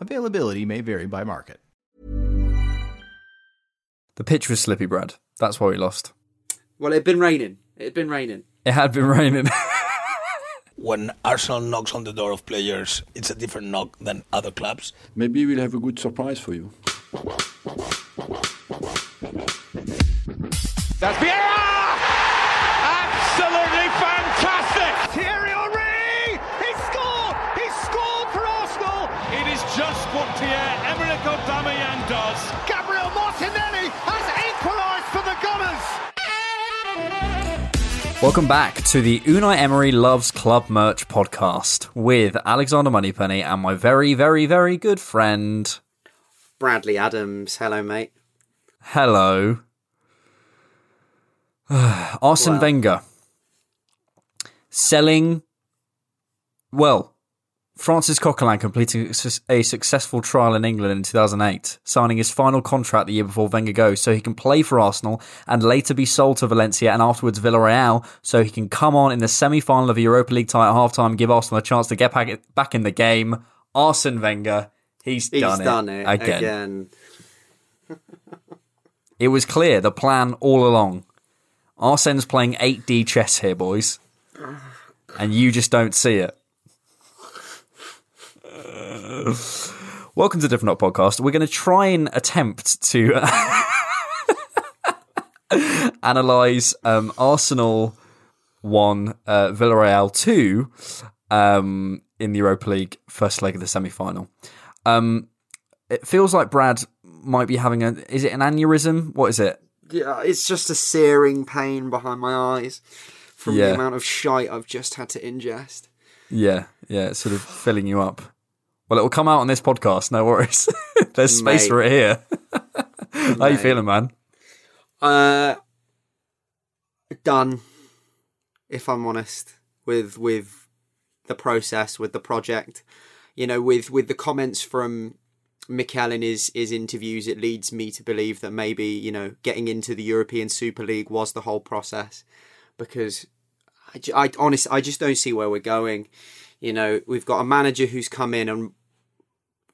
Availability may vary by market. The pitch was slippy, Brad. That's why we lost. Well, it had been raining. It had been raining. It had been raining. when Arsenal knocks on the door of players, it's a different knock than other clubs. Maybe we'll have a good surprise for you. That's Vieira! Welcome back to the Unai Emery Loves Club Merch podcast with Alexander Moneypenny and my very, very, very good friend. Bradley Adams. Hello, mate. Hello. Arsene Well. Wenger selling. Well, Francis Coquelin completing a successful trial in England in 2008, signing his final contract the year before Wenger goes so he can play for Arsenal and later be sold to Valencia and afterwards Villarreal so he can come on in the semi final of the Europa League tie at halftime give Arsenal a chance to get back, back in the game. Arsene Wenger, he's, He's done, done, it, it again. again. It was clear, the plan all along. Arsene's playing 8D chess here, boys. And you just don't see it. Welcome to Different Up Podcast. We're going to try and attempt to analyse um, Arsenal 1, uh, Villarreal 2 um, in the Europa League first leg of the semi final. Um, it feels like Brad might be having a. Is it an aneurysm? What is it? Yeah, it's just a searing pain behind my eyes from Yeah. the amount of shite I've just had to ingest. Yeah, yeah, it's sort of filling you up. Well, it will come out on this podcast. No worries. There's space Mate. for it here. How you feeling, man? Uh, done. If I'm honest, with with the process, with the project, you know, with with the comments from Mikel in his his interviews, it leads me to believe that maybe you know getting into the European Super League was the whole process, because I, I honestly I just don't see where we're going. You know, we've got a manager who's come in and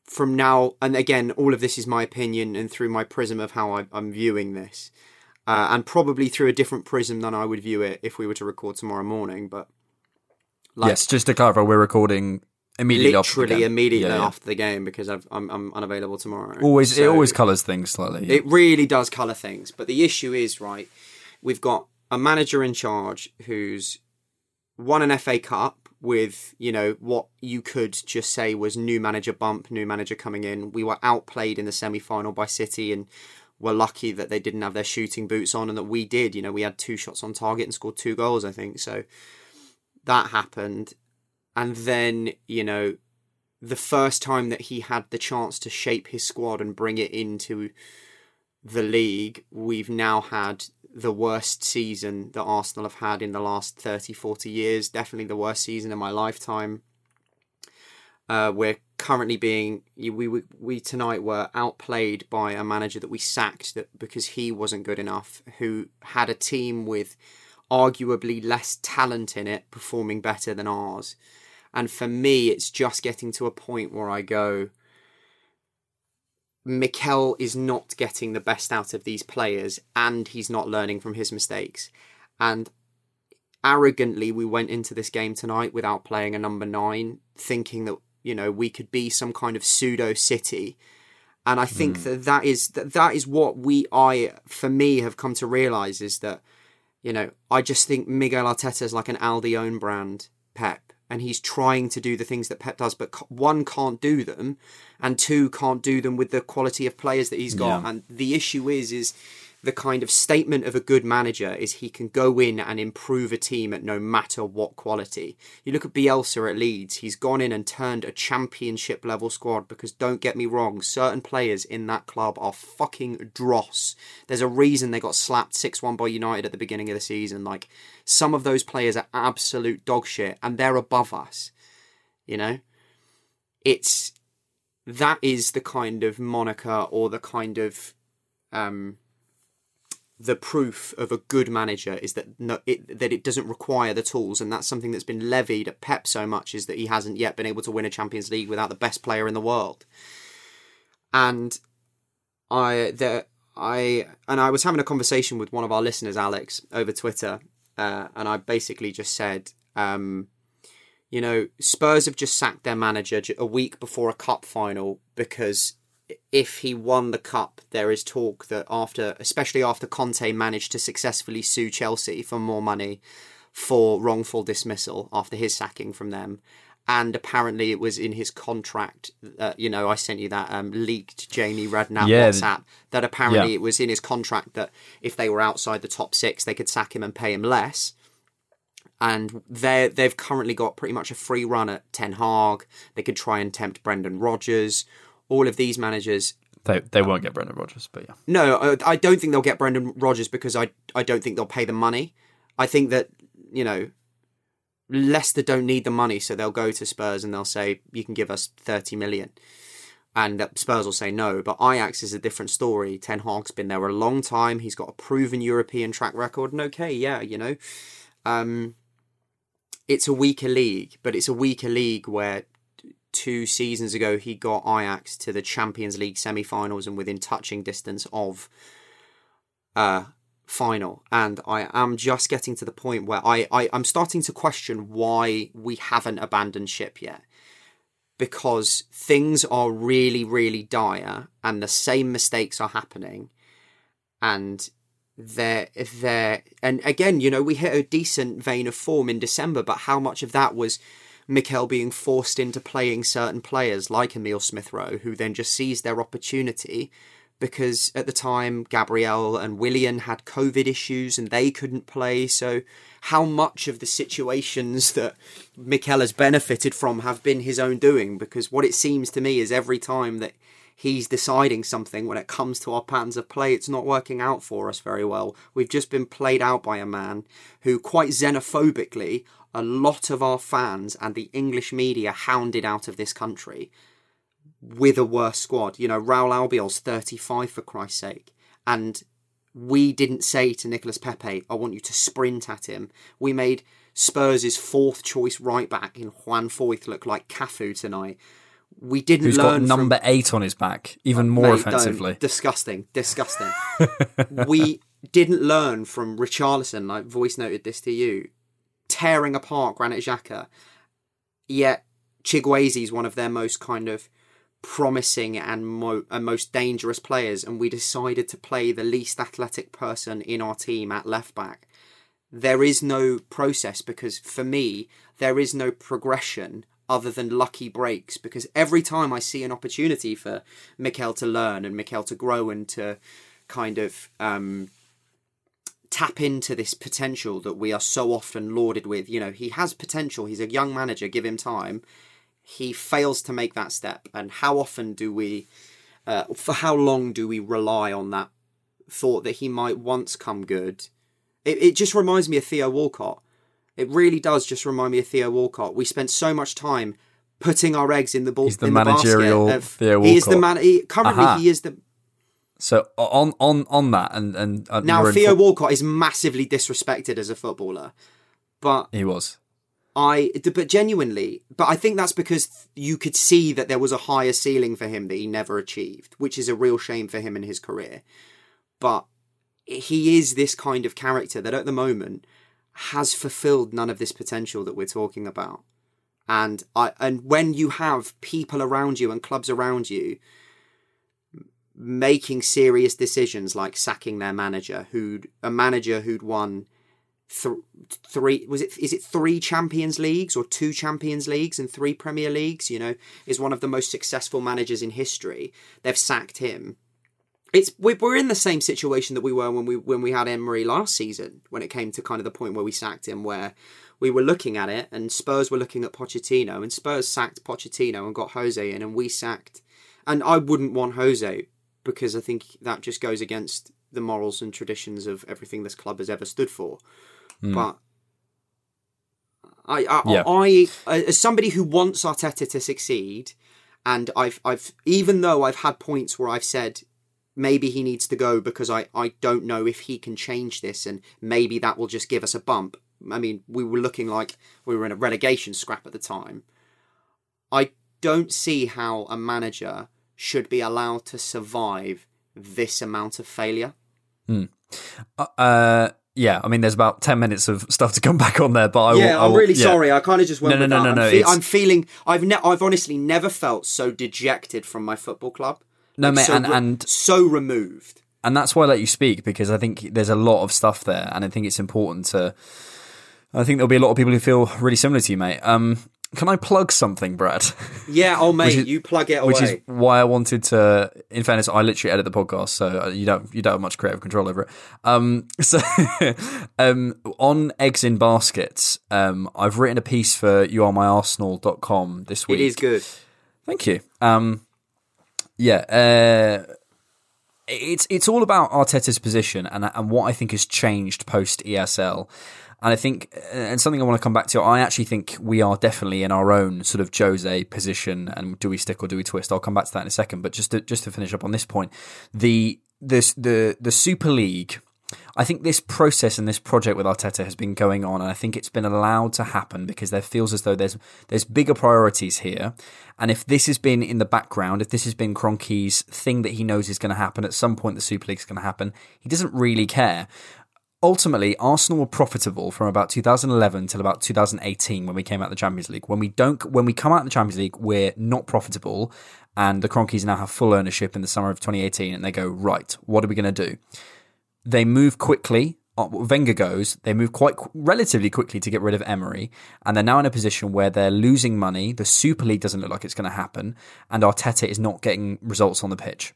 from now and again, all of this is my opinion and through my prism of how I, I'm viewing this, uh, and probably through a different prism than I would view it if we were to record tomorrow morning. But like, yes, just to clarify, we're recording immediately after the literally game. immediately Yeah, yeah. after the game because I've, I'm I'm unavailable tomorrow. Always, it always colours things slightly. it really does colour things. But the issue is, right, we've got a manager in charge who's won an FA Cup with, you know, what you could just say was new manager bump, new manager coming in. We were outplayed in the semi final by City and were lucky that they didn't have their shooting boots on and that we did. You know, we had two shots on target and scored two goals, I think. So that happened. And then, you know, the first time that he had the chance to shape his squad and bring it into the league, we've now had the worst season that Arsenal have had in the last 30, 40 years. Definitely the worst season in my lifetime. Uh, we're currently being we, we we tonight were outplayed by a manager that we sacked that because he wasn't good enough, who had a team with arguably less talent in it performing better than ours. And for me, it's just getting to a point where I go, Mikel is not getting the best out of these players and he's not learning from his mistakes. And arrogantly, we went into this game tonight without playing a number nine, thinking that, you know, we could be some kind of pseudo city. And I think hmm. that that is that, that is what we I for me have come to realize is that you know I just think Mikel Arteta is like an Aldi own brand Pep and he's trying to do the things that Pep does but one can't do them and two can't do them with the quality of players that he's got Yeah. and the issue is is the kind of statement of a good manager is he can go in and improve a team at no matter what quality. You look at Bielsa at Leeds, he's gone in and turned a championship level squad because don't get me wrong, certain players in that club are fucking dross. There's a reason they got slapped 6 1 by United at the beginning of the season. Like, some of those players are absolute dog shit and they're above us. You know? It's. That is the kind of moniker or the kind of. Um, the proof of a good manager is that no, it, that it doesn't require the tools, and that's something that's been levied at Pep so much is that he hasn't yet been able to win a Champions League without the best player in the world. And I there I and I was having a conversation with one of our listeners, Alex, over Twitter, uh, and I basically just said, um, you know, Spurs have just sacked their manager a week before a cup final because if he won the cup, there is talk that after, especially after Conte managed to successfully sue Chelsea for more money for wrongful dismissal after his sacking from them. And apparently, it was in his contract. Uh, you know, I sent you that um, leaked Jamie Redknapp Yeah, WhatsApp. That apparently yeah. it was in his contract that if they were outside the top six, they could sack him and pay him less and they they've currently got pretty much a free run at Ten Hag. They could try and tempt Brendan Rodgers. All of these managers. They they won't get Brendan Rodgers, but yeah. No, I- I don't think they'll get Brendan Rodgers because I I don't think they'll pay the money. I think that you know Leicester don't need the money, so they'll go to Spurs and they'll say you can give us thirty million. And that Spurs will say no, but Ajax is a different story. Ten Hag's been there a long time. He's got a proven European track record, and okay, yeah, you know, um, it's a weaker league, but it's a weaker league where two seasons ago he got Ajax to the Champions League semi-finals and within touching distance of uh final. And I am just getting to the point where I, I I'm starting to question why we haven't abandoned ship yet. Because things are really really dire and the same mistakes are happening. And they're they're and again you know we hit a decent vein of form in December but how much of that was Mikel being forced into playing certain players like Emile Smith Rowe who then just seized their opportunity because at the time Gabriel and Willian had COVID issues and they couldn't play. So, how much of the situations that Mikel has benefited from have been his own doing? Because what it seems to me is every time that he's deciding something when it comes to our patterns of play, it's not working out for us very well. We've just been played out by a man who, quite xenophobically, a lot of our fans and the English media hounded out of this country with a worse squad. You know, Raul Albiol's 35 for Christ's sake. And we didn't say to Nicolas Pepe, I want you to sprint at him. We made Spurs' fourth choice right back in Juan Foyth look like Cafu tonight. We didn't Who's got learn number from, eight on his back, even more Mate, offensively. Disgusting, disgusting. we didn't learn from Richarlison, I voice noted this to you, tearing apart Granit Xhaka. Yet Chukwueze is one of their most kind of promising and, mo- and most dangerous players, and we decided to play the least athletic person in our team at left back. There is no process because for me, there is no progression other than lucky breaks because every time I see an opportunity for Mikel to learn and Mikel to grow and to kind of um, tap into this potential that we are so often lauded with, you know, he has potential, he's a young manager, give him time. He fails to make that step. And how often do we uh, for how long do we rely on that thought that he might once come good? It, it just reminds me of theo walcott. It really does just remind me of theo walcott. We spent so much time putting our eggs in the ball He's the in managerial the basket of, Theo Walcott. he is the man he, currently Aha. he is the So on on on that, and and uh, now theo for- walcott is massively disrespected as a footballer but he was. I, but genuinely, but I think that's because you could see that there was a higher ceiling for him that he never achieved, which is a real shame for him in his career. But he is this kind of character that at the moment has fulfilled none of this potential that we're talking about. And I, and when you have people around you and clubs around you making serious decisions like sacking their manager, who'd a manager who'd won th- three was it is it three Champions Leagues or two Champions Leagues and three Premier Leagues? You know, is one of the most successful managers in history. They've sacked him, it's we- we're in the same situation that we were when we when we had Emery last season when it came to kind of the point where we sacked him where we were looking at it and Spurs were looking at Pochettino and Spurs sacked Pochettino and got Jose in and we sacked and I wouldn't want Jose because I think that just goes against the morals and traditions of everything this club has ever stood for hmm. but I I, Yeah. I as somebody who wants Arteta to succeed and I've I've even though I've had points where I've said maybe he needs to go because I, I don't know if he can change this and maybe that will just give us a bump. I mean, we were looking like we were in a relegation scrap at the time. I don't see how a manager should be allowed to survive this amount of failure. Uh, yeah, I mean, there's about ten minutes of stuff to come back on there, but I will, yeah, I I'm will- really yeah. sorry. I kind of just went No, no, with no, that. no, I'm, no, fe- I'm feeling I've ne- I've honestly never felt so dejected from my football club. No, Like, mate, so and- re- and- so removed. and that's why I let you speak because I think there's a lot of stuff there, and I think it's important to. I think there'll be a lot of people who feel really similar to you, mate. Um, can I plug something, Brad? Yeah, oh mate, is- you plug it away. Which is why I wanted to. In fairness, I literally edit the podcast, so uh, you don't you don't have much creative control over it. Um, so um, on eggs in baskets, um, I've written a piece for youaremyarsenal.com this week. it is good. Thank you. Um, yeah, uh, it's it's all about Arteta's position and and what I think has changed post ESL. And I think, uh, and something I want to come back to, I actually think we are definitely in our own sort of Jose position. And do we stick or do we twist? I'll come back to that in a second. But just to just to finish up on this point, the this the the Super League. I think this process and this project with Arteta has been going on, and I think it's been allowed to happen because there feels as though there's there's bigger priorities here. And if this has been in the background, if this has been Kroenke's thing that he knows is going to happen at some point, the Super League is going to happen, he doesn't really care. Ultimately, Arsenal were profitable from about 2011 till about 2018 when we came out of the Champions League. When we don't, when we come out of the Champions League, we're not profitable, and the Kroenkes now have full ownership in the summer of 2018, and they go right. What are we going to do? they move quickly. uh, Wenger goes, they move quite relatively quickly to get rid of Emery, and they're now in a position where they're losing money. The Super League doesn't look like it's going to happen, and Arteta is not getting results on the pitch.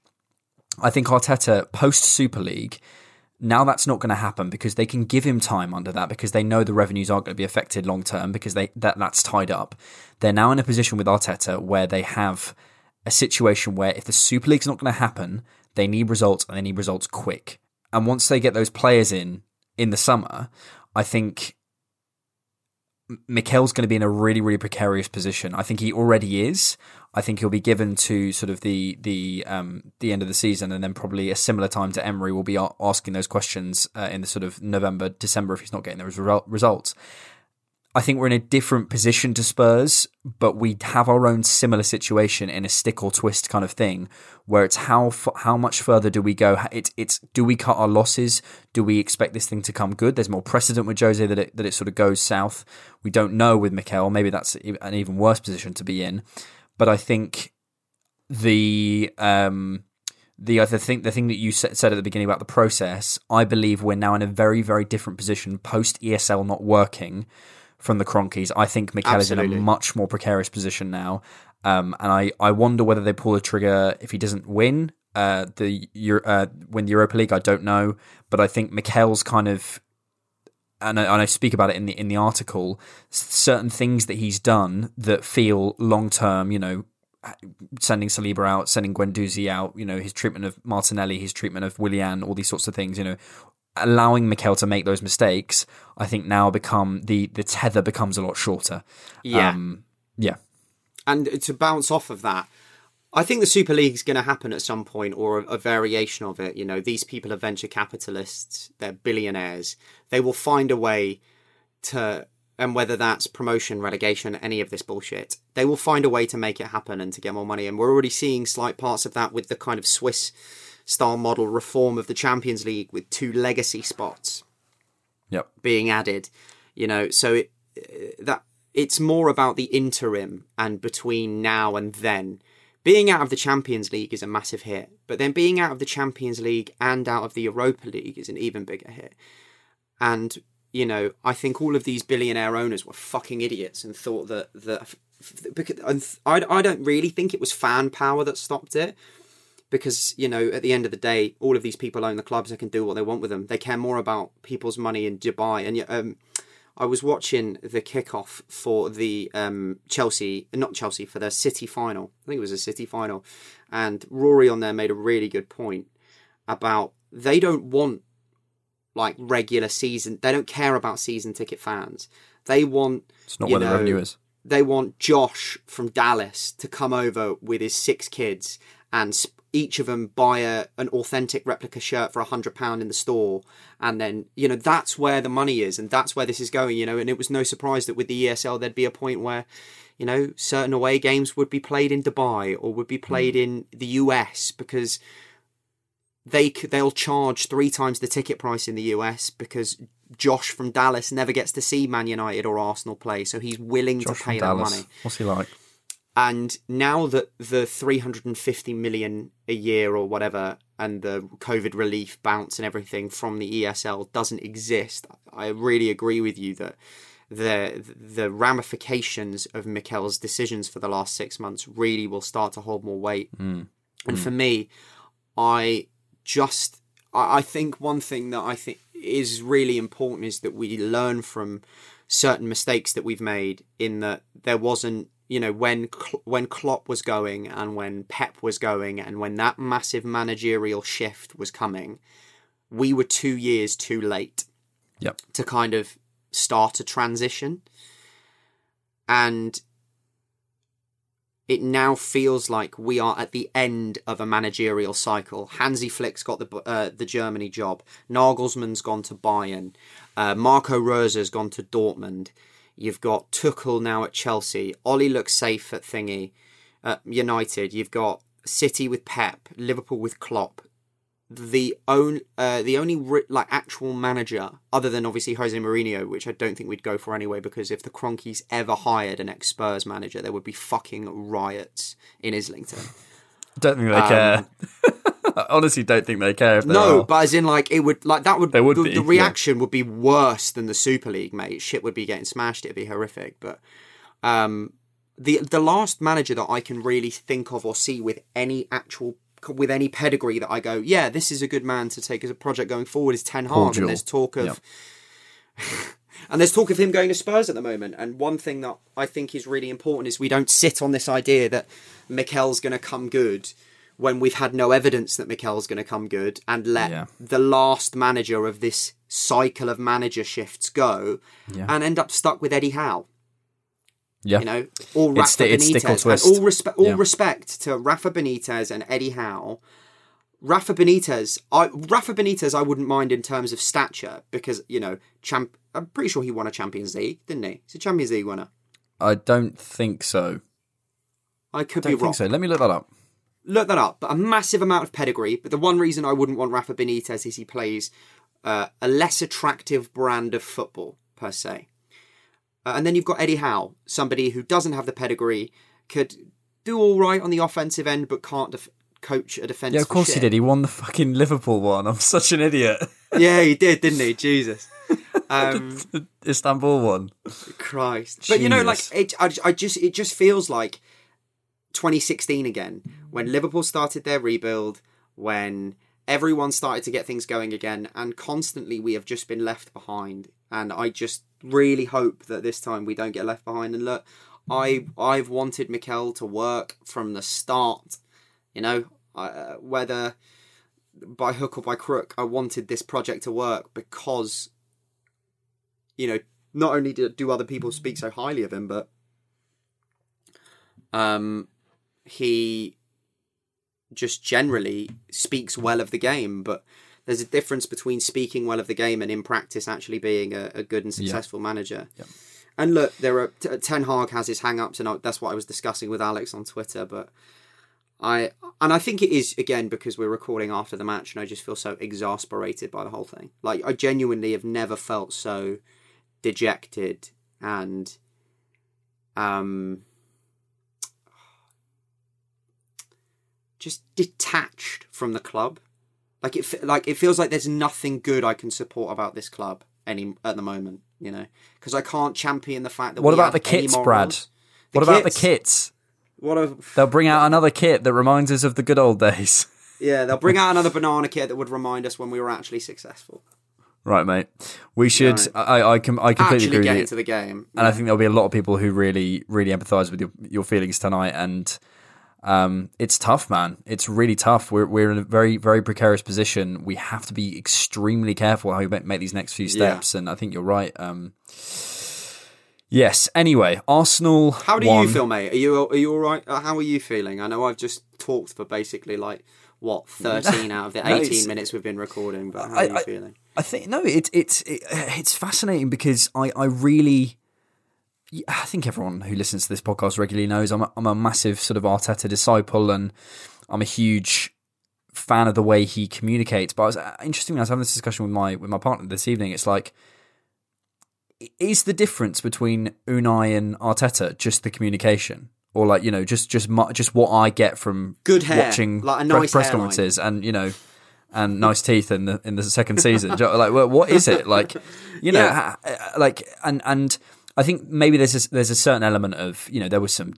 I think Arteta post Super League, now that's not going to happen because they can give him time under that because they know the revenues aren't going to be affected long term because they that that's tied up. They're now in a position with Arteta where they have a situation where if the Super League's not going to happen, they need results and they need results quick. And once they get those players in in the summer, I think Mikel's going to be in a really, really precarious position. I think he already is. I think he'll be given to sort of the the um, the end of the season, and then probably a similar time to Emery will be asking those questions uh, in the sort of November, December if he's not getting re- results. I think we're in a different position to Spurs, but we have our own similar situation in a stick or twist kind of thing, where it's how how much further do we go? It's it's do we cut our losses? Do we expect this thing to come good? There's more precedent with Jose that it that it sort of goes south. We don't know with Mikel. Maybe that's an even worse position to be in. But I think the um the other thing the thing that you said at the beginning about the process, I believe we're now in a very very different position post ESL not working from the Kroenkes. I think Mikel is in a much more precarious position now. Um, and I, I wonder whether they pull the trigger if he doesn't win uh, the uh, win the Europa League. I don't know, but I think Mikel's kind of and I, and I speak about it in the in the article. Certain things that he's done that feel long term, you know, sending Saliba out, sending Guendouzi out, you know, his treatment of Martinelli, his treatment of Willian, all these sorts of things, you know, allowing Mikel to make those mistakes, I think now become the the tether becomes a lot shorter. Yeah. Um, yeah. And to bounce off of that, I think the Super League is going to happen at some point, or a, a variation of it. You know, these people are venture capitalists; they're billionaires. They will find a way to, and whether that's promotion, relegation, any of this bullshit, they will find a way to make it happen and to get more money. And we're already seeing slight parts of that with the kind of Swiss style model reform of the Champions League with two legacy spots Yep. being added. You know, so it, uh, that it's more about the interim and between now and then. Being out of the Champions League is a massive hit, but then being out of the Champions League and out of the Europa League is an even bigger hit. And you know, I think all of these billionaire owners were fucking idiots and thought that that because I I don't really think it was fan power that stopped it because you know at the end of the day all of these people own the clubs they can do what they want with them. They care more about people's money in dubai. And um, i was watching the kickoff for the um, chelsea not chelsea for the city final. I think it was a city final. And rory on there made a really good point about they don't want like regular season they don't care about season ticket fans. They want It's not where the revenue is. they want Josh from Dallas to come over with his six kids and each of them buy a, an authentic replica shirt for a hundred pound in the store and then you know that's where the money is and that's where this is going you know and it was no surprise that with the ESL there'd be a point where you know certain away games would be played in Dubai or would be played hmm. in the US because they they'll charge three times the ticket price in the US because Josh from Dallas never gets to see Man United or Arsenal play, so he's willing Josh to pay that Dallas. money. What's he like? And now that the 350 million a year or whatever and the COVID relief bounce and everything from the ESL doesn't exist, I really agree with you that the the ramifications of Mikel's decisions for the last six months really will start to hold more weight. Hmm. And hmm. for me, I just I I think one thing that I think is really important is that we learn from certain mistakes that we've made in that there wasn't you know when when Klopp was going and when Pep was going and when that massive managerial shift was coming we were 2 years too late Yep. to kind of start a transition and it now feels like we are at the end of a managerial cycle. Hansi Flick's got the uh, the Germany job. Nagelsmann's gone to Bayern. Uh, Marco Rose's gone to Dortmund. You've got Tuchel now at Chelsea. Ole looks safe at Thingy, at United. You've got City with Pep, Liverpool with Klopp. The own uh, the only ri- like actual manager other than obviously Jose Mourinho, which I don't think we'd go for anyway, because if the Kroenkes ever hired an ex Spurs manager, there would be fucking riots in Islington. Don't think they care. I honestly don't think they care if they No, are. but as in like it would like that would They would the, be, the yeah. reaction would be worse than the Super League, mate. Shit would be getting smashed. It'd be horrific. But um, the the last manager that I can really think of or see with any actual with any pedigree that I go, yeah, this is a good man to take as a project going forward is Ten Hag. And there's talk of Yep. and there's talk of him going to Spurs at the moment. And one thing that I think is really important is we don't sit on this idea that Mikel's going to come good when we've had no evidence that Mikel's going to come good and let Yeah. the last manager of this cycle of manager shifts go Yeah. and end up stuck with Eddie Howe. Yeah. You know, It's Rafa it's Benitez. twist. And all respect, all Yeah. respect to Rafa Benitez and Eddie Howe. Rafa Benitez, I Rafa Benitez, I wouldn't mind in terms of stature because you know, champ. I'm pretty sure he won a Champions League, didn't he? He's a Champions League winner. I don't think so. I could Don't be wrong. think so. Let me look that up. Look that up. But a massive amount of pedigree. But the one reason I wouldn't want Rafa Benitez is he plays uh, a less attractive brand of football per se. Uh, and then you've got Eddie Howe, somebody who doesn't have the pedigree, could do all right on the offensive end, but can't def- coach a defence. Yeah, of course he did. He won the fucking Liverpool one. I'm such an idiot. yeah, he did, didn't he? Jesus. Um, Istanbul one. Christ. But you know, like it, I, I just it just feels like 2016 again when Liverpool started their rebuild, when everyone started to get things going again, and constantly we have just been left behind. And I just really hope that this time we don't get left behind. And look, I I've wanted Mikel to work from the start. You know, uh, whether by hook or by crook, I wanted this project to work because you know, not only do, do other people speak so highly of him, but um, he just generally speaks well of the game. But there's a difference between speaking well of the game and in practice actually being a, a good and successful manager. Yep. And look, there are Ten Hag has his hang-ups, and I, that's what I was discussing with Alex on Twitter. But I and I think it is again because we're recording after the match, and I just feel so exasperated by the whole thing. Like I genuinely have never felt so dejected and um just detached from the club. Like it, like it feels like there's nothing good I can support about this club any at the moment. You know, because I can't champion the fact that. What about the kits. Brad? The what about the kits? kits? What a They'll bring out another kit that reminds us of the good old days. Yeah, they'll bring out another banana kit that would remind us when we were actually successful. Right, mate. We should. I, I, I completely Actually agree get with you. into the game. and I think there'll be a lot of people who really, really empathise with your, your feelings tonight. And um, it's tough, man. It's really tough. We're we're in a very, very precarious position. We have to be extremely careful how we make, these next few steps. And I think you're right. Um, yes. Anyway, Arsenal. How do won. you feel, mate? Are you are you all right? Uh, How are you feeling? I know I've just talked for basically like what thirteen out of the eighteen it's- minutes we've been recording. But how I- are you I- feeling? I think no, it's it's it, it's fascinating because I I really. I think everyone who listens to this podcast regularly knows I'm a, I'm a massive sort of Arteta disciple and I'm a huge fan of the way he communicates. But I was uh, interestingly, I was having this discussion with my with my partner this evening. It's like, is the difference between Unai and Arteta just the communication, or like you know just just just what I get from Good hair, watching like a nice press hairline. conferences and you know and nice teeth in the in the second season. Do you know, like, what is it like? You know, Yeah. like, and and I think maybe there's a, there's a certain element of you know there was some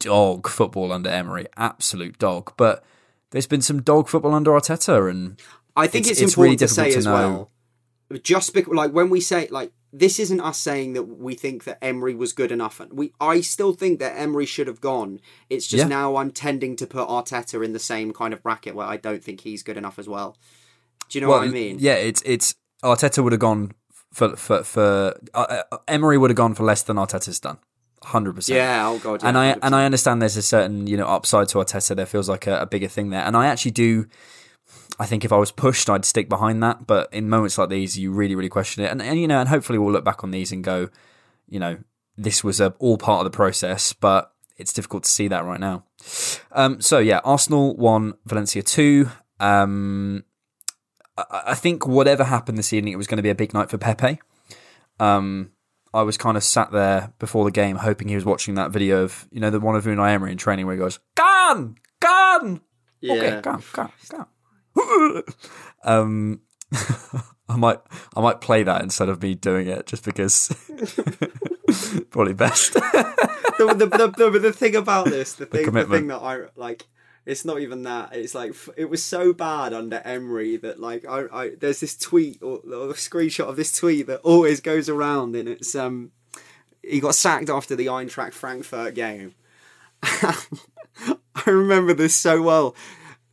dog football under Emery, absolute dog, but there's been some dog football under Arteta, and I think It's- it's, it's really important to say difficult as to know. well. Just because, like, when we say like this isn't us saying that we think that Emery was good enough. And we, I still think that Emery should have gone. It's just Yeah. now I'm tending to put Arteta in the same kind of bracket where I don't think he's good enough as well. Do you know well, what I mean? yeah, it's it's Arteta would have gone for for for uh, uh, Emery would have gone for less than Arteta's done, hundred percent. Yeah. Oh god. Yeah, and I 100%. and I understand there's a certain you know upside to Arteta. There feels like a, a bigger thing there, and I actually do. I think if I was pushed, I'd stick behind that. But in moments like these, you really, really question it, and, and you know, and hopefully we'll look back on these and go, you know, this was a, all part of the process. But it's difficult to see that right now. Um, so yeah, Arsenal won, Valencia two. Um, I, I think whatever happened this evening, it was going to be a big night for Pepe. Um, I was kind of sat there before the game, hoping he was watching that video of you know the one of Unai Emery in training where he goes, "Gun, gun, okay, Yeah. gun, gun, gun." um, I might, I might play that instead of me doing it, just because probably best. the, the, the, the, the thing about this, the thing, the, commitment. thing that I like, it's not even that. It's like it was so bad under Emery that like I, I there's this tweet or, or a screenshot of this tweet that always goes around, and it's um he got sacked after the Eintracht Frankfurt game. I remember this so well.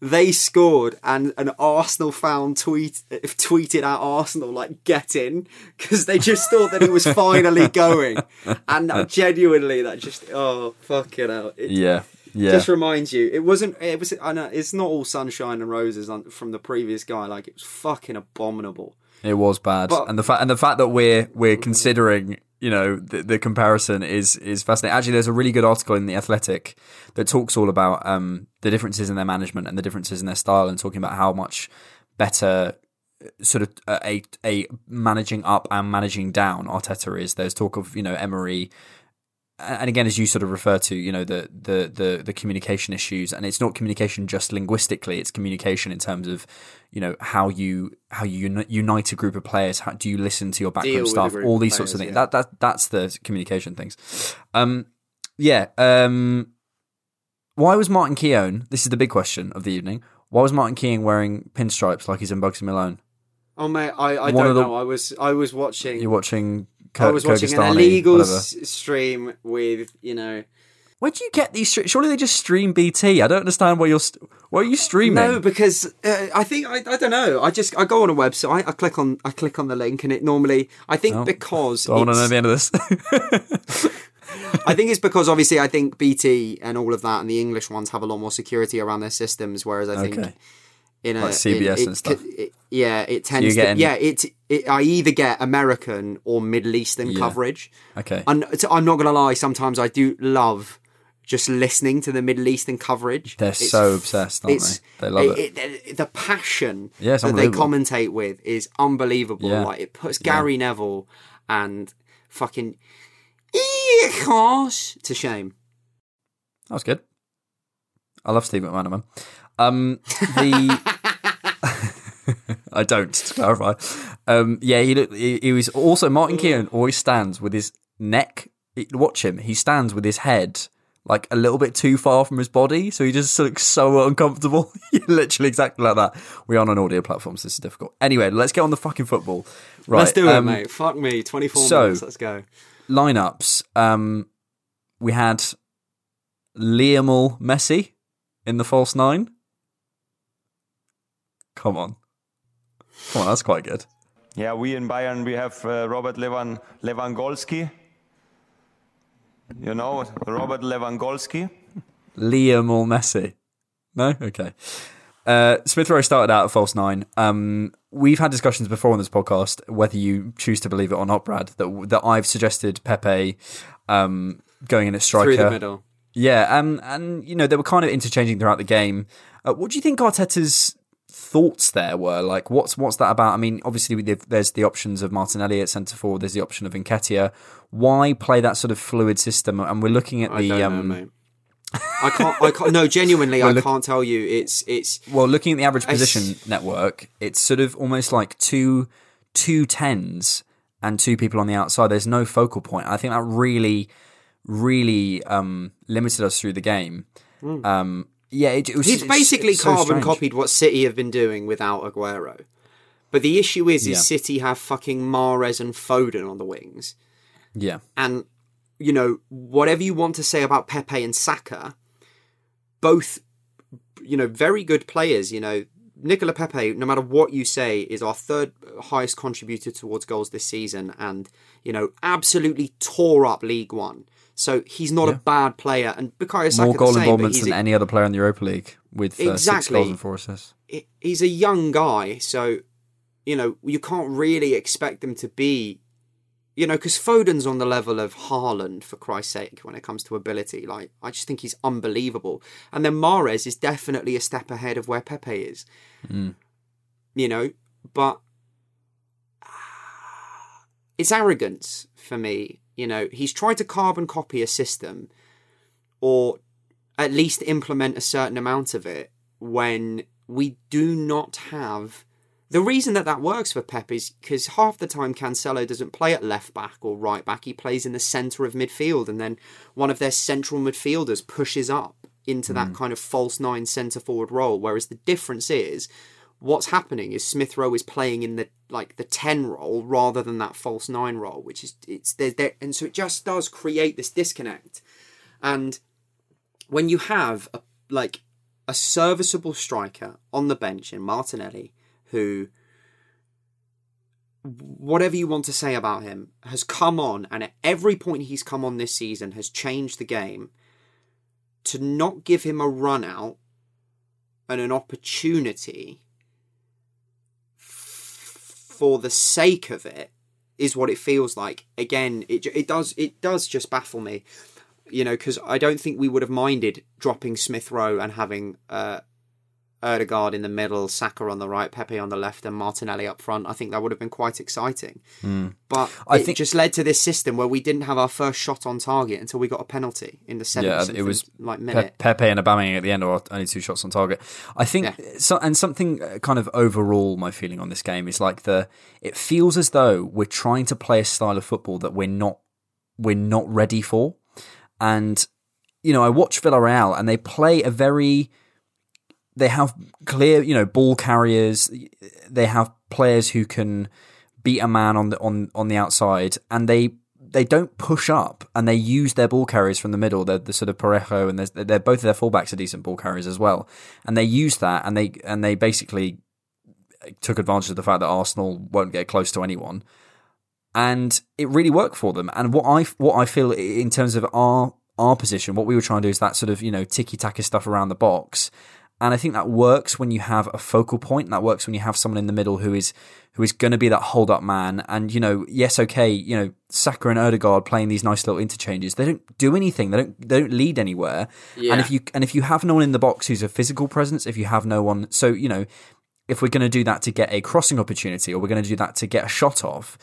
They scored, and an Arsenal fan tweet tweeted at Arsenal like "get in" because they just thought that he was finally going, and that genuinely that just oh fucking hell! It yeah, yeah, just reminds you it wasn't. It was. I know it's not all sunshine and roses on, from the previous guy. Like it was fucking abominable. it was bad, But- and the fact and the fact that we're we're considering you know the, the comparison is is fascinating. Actually, there's a really good article in the Athletic that talks all about um, the differences in their management and the differences in their style, and talking about how much better sort of uh, a a managing up and managing down Arteta is. There's talk of you know Emery, and again as you sort of refer to, you know the the the the communication issues, and it's not communication just linguistically. It's communication in terms of you know how you how you uni- unite a group of players. How do you listen to your backroom staff? All these sorts of things. yeah. That that that's the communication things. Um, yeah. Um, why was Martin Keown? This is the big question of the evening. Why was Martin Keown wearing pinstripes like he's in Bugsy Malone? Oh mate, I, I One don't the- know. I was I was watching. You're watching. I was watching an illegal s- stream with you know. Where do you get these? Surely they just stream BT. I don't understand why you're. St- why are you streaming? No, because uh, I think I, I don't know. I just I go on a website. I click on I click on the link, and it normally I think Oh. because I want to know the end of this? I think it's because obviously I think BT and all of that and the English ones have a lot more security around their systems, whereas I think Okay. In a Like CBS in- and it stuff. it- yeah, it tends to getting- yeah it, it I either get American or Middle Eastern Yeah. coverage. okay. And so I'm not gonna lie, sometimes I do love just listening to the Middle Eastern coverage. They're It's so obsessed, aren't they? They love it. it- The passion Yeah, that they commentate with is unbelievable. Yeah. Like it puts Gary Neville and fucking to shame. That was good. I love Steve McManaman. Um, the I don't to clarify. Um, yeah, he, looked, he he was also Martin Keown always stands with his neck. Watch him. He stands with his head like a little bit too far from his body, so he just looks so uncomfortable. Literally exactly like that. We're on an audio platform, so this is difficult. Anyway, let's get on the fucking football. Right, Let's do it, um, mate. Fuck me. 24 so- minutes. Let's go. lineups. Um, we had Lionel Messi in the false nine. Come on, come on, that's quite good. Yeah, we in Bayern we have uh, Robert Levan Lewandowski. You know Robert Lewandowski. Lionel Messi. No, okay. Uh, Smith Rowe started out at false nine. Um, we've had discussions before on this podcast, whether you choose to believe it or not, Brad, that that I've suggested Pepe um, going in at striker. Through the middle. Yeah, um, and you know they were kind of interchanging throughout the game. Uh, what do you think Arteta's thoughts there were? Like, what's what's that about? I mean, obviously there's the options of Martinelli at centre forward. There's the option of Nketiah. Why play that sort of fluid system? And we're looking at I the don't um, know, mate. I can't. I can't. No, genuinely, I look- can't tell you. It's it's well, looking at the average position network, it's sort of almost like two two tens and two people on the outside. There's no focal point. I think that really, really um, limited us through the game. Um, yeah, it, it was. He's it's- basically so carbon strange. copied what City have been doing without Aguero. But the issue is, Yeah. is City have fucking Mahrez and Foden on the wings, Yeah, and you know whatever you want to say about Pepe and Saka, both you know very good players. You know Nicola Pepe, no matter what you say, is our third highest contributor towards goals this season, and you know absolutely tore up League One. So he's not a bad player, and Bukayo Saka more goal same, involvements than a- any other player in the Europa League with uh, six Exactly. goals and four assists. he's a young guy, so you know you can't really expect him to be, you know, because Foden's on the level of Haaland for Christ's sake when it comes to ability. Like I just think he's unbelievable, and then Mahrez is definitely a step ahead of where Pepe is. You know, but it's arrogance for me. You know, he's tried to carbon copy a system, or at least implement a certain amount of it when we do not have the reason that that works for Pep is because half the time Cancelo doesn't play at left back or right back. He plays in the centre of midfield, and then one of their central midfielders pushes up into that mm. kind of false nine centre forward role. Whereas the difference is what's happening is Smith Rowe is playing in the like the ten role rather than that false nine role, which is it's there, there and so it just does create this disconnect. And when you have a, like a serviceable striker on the bench in Martinelli, who whatever you want to say about him has come on and at every point he's come on this season has changed the game to not give him a run out and an opportunity for the sake of it is what it feels like. Again it, it does it does just baffle me you know, because I don't think we would have minded dropping Smith Rowe and having uh, Odegaard in the middle, Saka on the right, Pepe on the left, and Martinelli up front. I think that would have been quite exciting. But Hmm. I it think- just led to this system where we didn't have our first shot on target until we got a penalty in the seventh. Yeah, it was like Pe- minute. Pepe and Aubameyang at the end, or only two shots on target. I think, Yeah. so, and something uh, kind of overall, my feeling on this game is like the. It feels as though we're trying to play a style of football that we're not, we're not ready for, and you know, I watch Villarreal and they play a very. They have clear, you know, ball carriers. They have players who can beat a man on the on on the outside, and they they don't push up and they use their ball carriers from the middle. They're the sort of Parejo and they're, they're both of their fullbacks are decent ball carriers as well, and they use that and they and they basically took advantage of the fact that Arsenal won't get close to anyone, and it really worked for them. And what I what I feel in terms of our our position, what we were trying to do is that sort of you know ticky tacky stuff around the box. And I think that works when you have a focal point. That works when you have someone in the middle who is who is going to be that hold up man. And you know, yes, okay, you know, Saka and Odegaard playing these nice little interchanges. They don't do anything. They don't they don't lead anywhere. Yeah. And if you and if you have no one in the box who's a physical presence, if you have no one, so you know, if we're going to do that to get a crossing opportunity, or we're going to do that to get a shot off,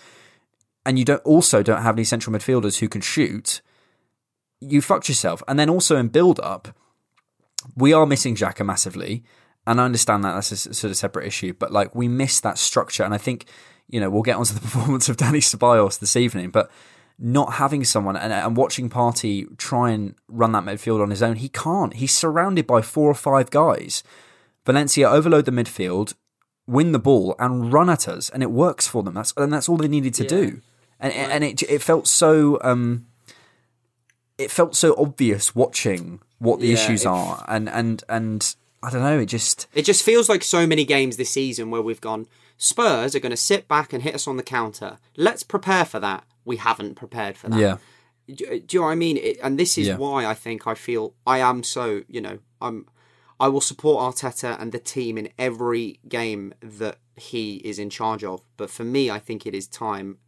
and you don't also don't have any central midfielders who can shoot, you fucked yourself. And then also in build up, we are missing Xhaka massively, and I understand that that's a sort of separate issue. But like we miss that structure, and I think you know we'll get onto the performance of Dani Ceballos this evening, but not having someone and, and watching Partey try and run that midfield on his own, he can't. He's surrounded by four or five guys. Valencia overload the midfield, win the ball, and run at us, and it works for them. That's and that's all they needed to do. And and it it felt so um, it felt so obvious watching what the Yeah, issues are, and and and I don't know. It just It just feels like so many games this season where we've gone, Spurs are going to sit back and hit us on the counter. Let's prepare for that. We haven't prepared for that. yeah Do, do you know what I mean? It, and this is Yeah. why I think I feel I am so, you know, I'm I will support Arteta and the team in every game that he is in charge of. But for me, I think it is time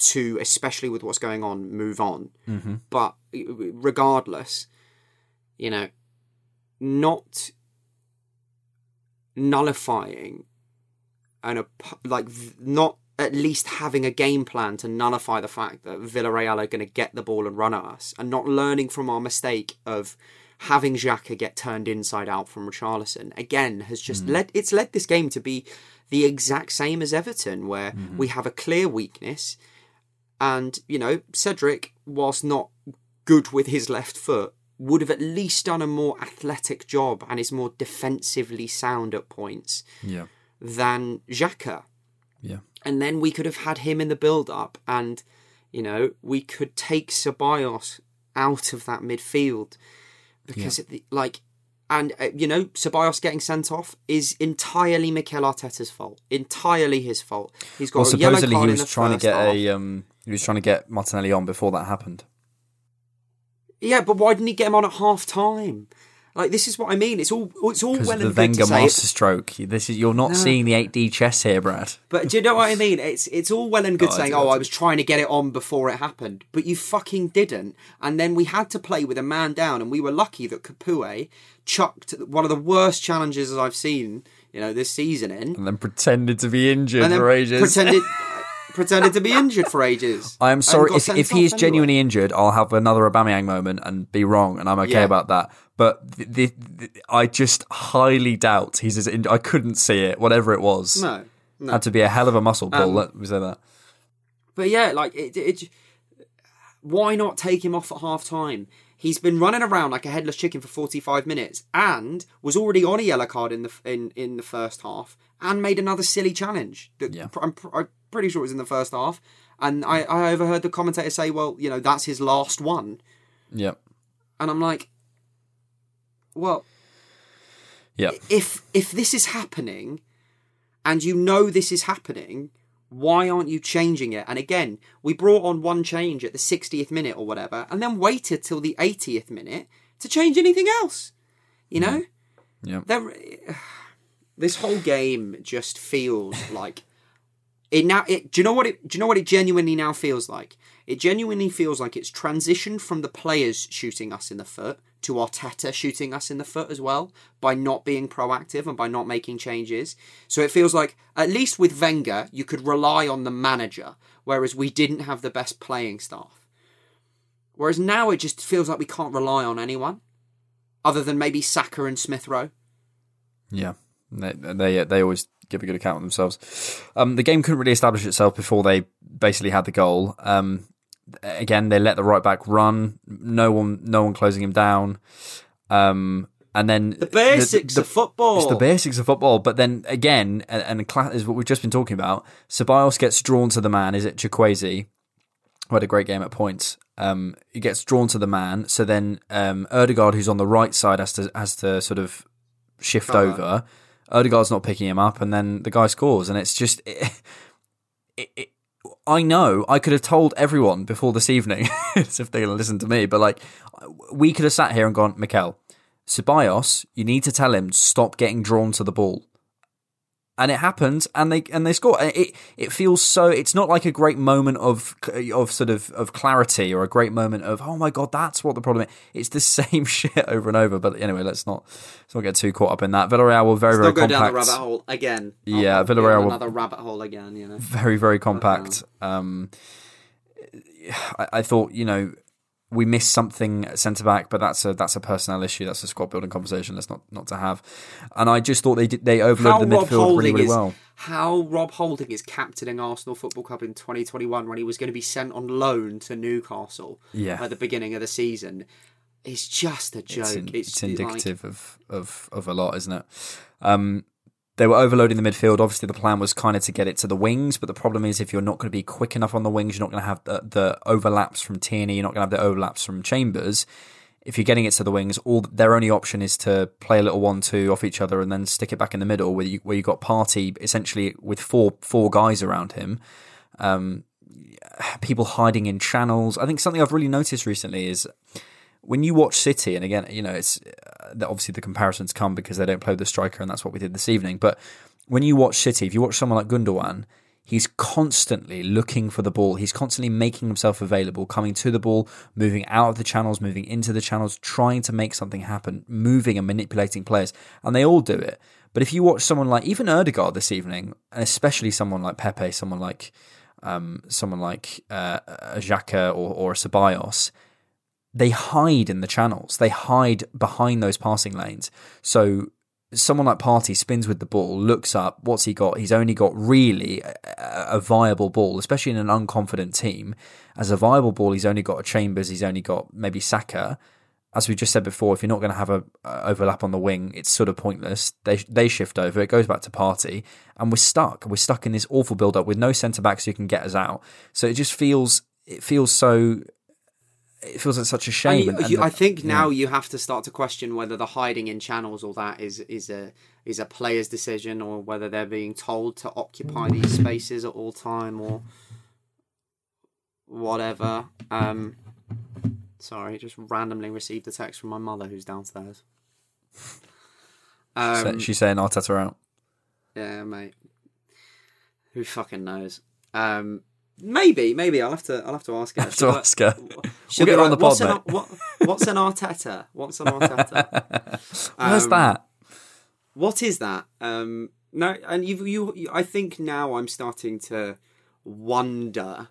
to, especially with what's going on, move on. mm-hmm. But regardless, you know, not nullifying and a like not at least having a game plan to nullify the fact that Villarreal are going to get the ball and run at us, and not learning from our mistake of having Xhaka get turned inside out from Richarlison again has just led it's led this game to be the exact same as Everton, where we have a clear weakness, and you know Cedric, whilst not good with his left foot, would have at least done a more athletic job and is more defensively sound at points yeah than Xhaka. yeah And then we could have had him in the build up and, you know, we could take Ceballos out of that midfield because, it, like, and, uh, you know, Ceballos getting sent off is entirely Mikel Arteta's fault. Entirely his fault. He's got Well, a yellow supposedly card he in the was trying to get half. a um, he was trying to get Martinelli on before that happened. Yeah, but why didn't he get him on at half time? Like, this is what I mean. It's all it's all well the and good to Wenger masterstroke. This is you're not seeing the 8D chess here, Brad. But do you know what I mean? It's it's all well and good Oh, saying, do, "Oh, I I was trying to get it on before it happened," but you fucking didn't. And then we had to play with a man down, and we were lucky that Capoue chucked one of the worst challenges I've seen, you know, this season in, And then pretended to be injured and for ages. pretended pretended to be injured for ages. I am sorry if, if he is anyway. genuinely injured. I'll have another Aubameyang moment and be wrong, and I'm okay Yeah. about that. But the, the, the- I just highly doubt he's as in, I couldn't see it. Whatever it was, No, no. had to be a hell of a muscle pull. Um, let me say that. But yeah, like it, it. Why not take him off at half time? He's been running around like a headless chicken for forty five minutes, and was already on a yellow card in the in in the first half, and made another silly challenge. That Yeah. I'm, I'm pretty sure it was in the first half, and I I overheard the commentator say, "Well, you know, that's his last one," Yep. and I'm like, well, Yep. if if this is happening and you know this is happening why aren't you changing it and again we brought on one change at the 60th minute or whatever and then waited till the 80th minute to change anything else you mm. know Yep. there this whole game just feels like it now it do you know what it do you know what it genuinely now feels like it genuinely feels like it's transitioned from the players shooting us in the foot to Arteta shooting us in the foot as well by not being proactive and by not making changes. So it feels like at least with Wenger you could rely on the manager, whereas we didn't have the best playing staff. Whereas now it just feels like we can't rely on anyone, other than maybe Saka and Smith Rowe. Yeah, they they they always give a good account of themselves. Um, the game couldn't really establish itself before they basically had the goal. Um, again, they let the right back run. No one, no one closing him down. Um, and then The basics of football. It's the basics of football. But then again, and, and is what we've just been talking about. Ceballos gets drawn to the man. Is it Chukwueze? Who had a great game at points. Um, he gets drawn to the man. So then um, Odegaard, who's on the right side, has to has to sort of shift Cover. over. Odegaard's not picking him up, and then the guy scores, and it's just. It, it, it, I know I could have told everyone before this evening, if they're going to listen to me, but like, we could have sat here and gone, Mikel, Ceballos, you need to tell him stop getting drawn to the ball. And it happens, and they and they score. It it feels so. It's not like a great moment of of sort of of clarity or a great moment of oh my god, that's what the problem is. It's the same shit over and over. But anyway, let's not let's not get too caught up in that. Villarreal were very very go compact down the rabbit hole again. Yeah, I'll- Villarreal go down will- another rabbit hole again. You know. very very compact. Um, I, I thought you know we missed something at centre back, but that's a that's a personnel issue. That's a squad building conversation. That's not not to have. And I just thought they did, they How overloaded the Rob midfield really Holding really is well. how Rob Holding is captaining Arsenal Football Club in 2021 when he was going to be sent on loan to Newcastle Yeah. at the beginning of the season is just a joke. It's, in- it's like- indicative of, of, of a lot, isn't it? Um, they were overloading the midfield. Obviously, the plan was kind of to get it to the wings, but the problem is if you're not going to be quick enough on the wings, you're not going to have the, the overlaps from Tierney, you're not going to have the overlaps from Chambers. If you're getting it to the wings, all their only option is to play a little one-two off each other and then stick it back in the middle, where you where you got Partey essentially with four four guys around him. Um, people hiding in channels. I think something I've really noticed recently is when you watch City, and again, you know, it's uh, obviously the comparisons come because they don't play the striker, and that's what we did this evening. But when you watch City, if you watch someone like Gundogan, he's constantly looking for the ball. He's constantly making himself available, coming to the ball, moving out of the channels, moving into the channels, trying to make something happen, moving and manipulating players, and they all do it. But if you watch someone like even Odegaard this evening, and especially someone like Pepe, someone like um, someone like uh, a Xhaka or, or a Ceballos, they hide in the channels. They hide behind those passing lanes. So someone like Partey spins with the ball, looks up. What's he got? He's only got really a, a viable ball, especially in an unconfident team. As a viable ball, he's only got a Chambers. He's only got maybe Saka. As we just said before, if you're not going to have a, a overlap on the wing, it's sort of pointless. They they shift over. It goes back to Partey, and we're stuck. We're stuck in this awful build up with no centre backs who can get us out. So it just feels it feels so. It feels like such a shame. And you- and- and you- the- I think yeah. now you have to start to question whether the hiding in channels or that is is a is a player's decision or whether they're being told to occupy these spaces at all time or whatever. Um, sorry, just randomly received a text from my mother who's downstairs. Um, she's saying Arteta out. yeah, mate. Who fucking knows? Um, maybe, maybe I'll have to. I'll have to ask her. have to ask her. She'll get her on the what's pod, an, what, what's an Arteta? What's an Arteta? Where's Um, that? What is that? Um, no, and you, you, I think now I'm starting to wonder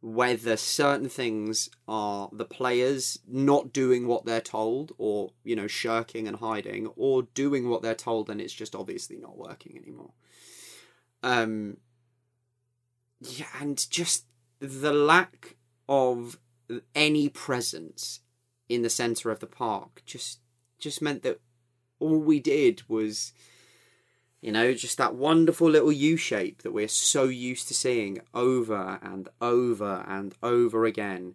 whether certain things are the players not doing what they're told, or you know, shirking and hiding, or doing what they're told and it's just obviously not working anymore. Um, yeah, and just the lack of any presence in the center of the park just just meant that all we did was you know just that wonderful little u shape that we're so used to seeing over and over and over again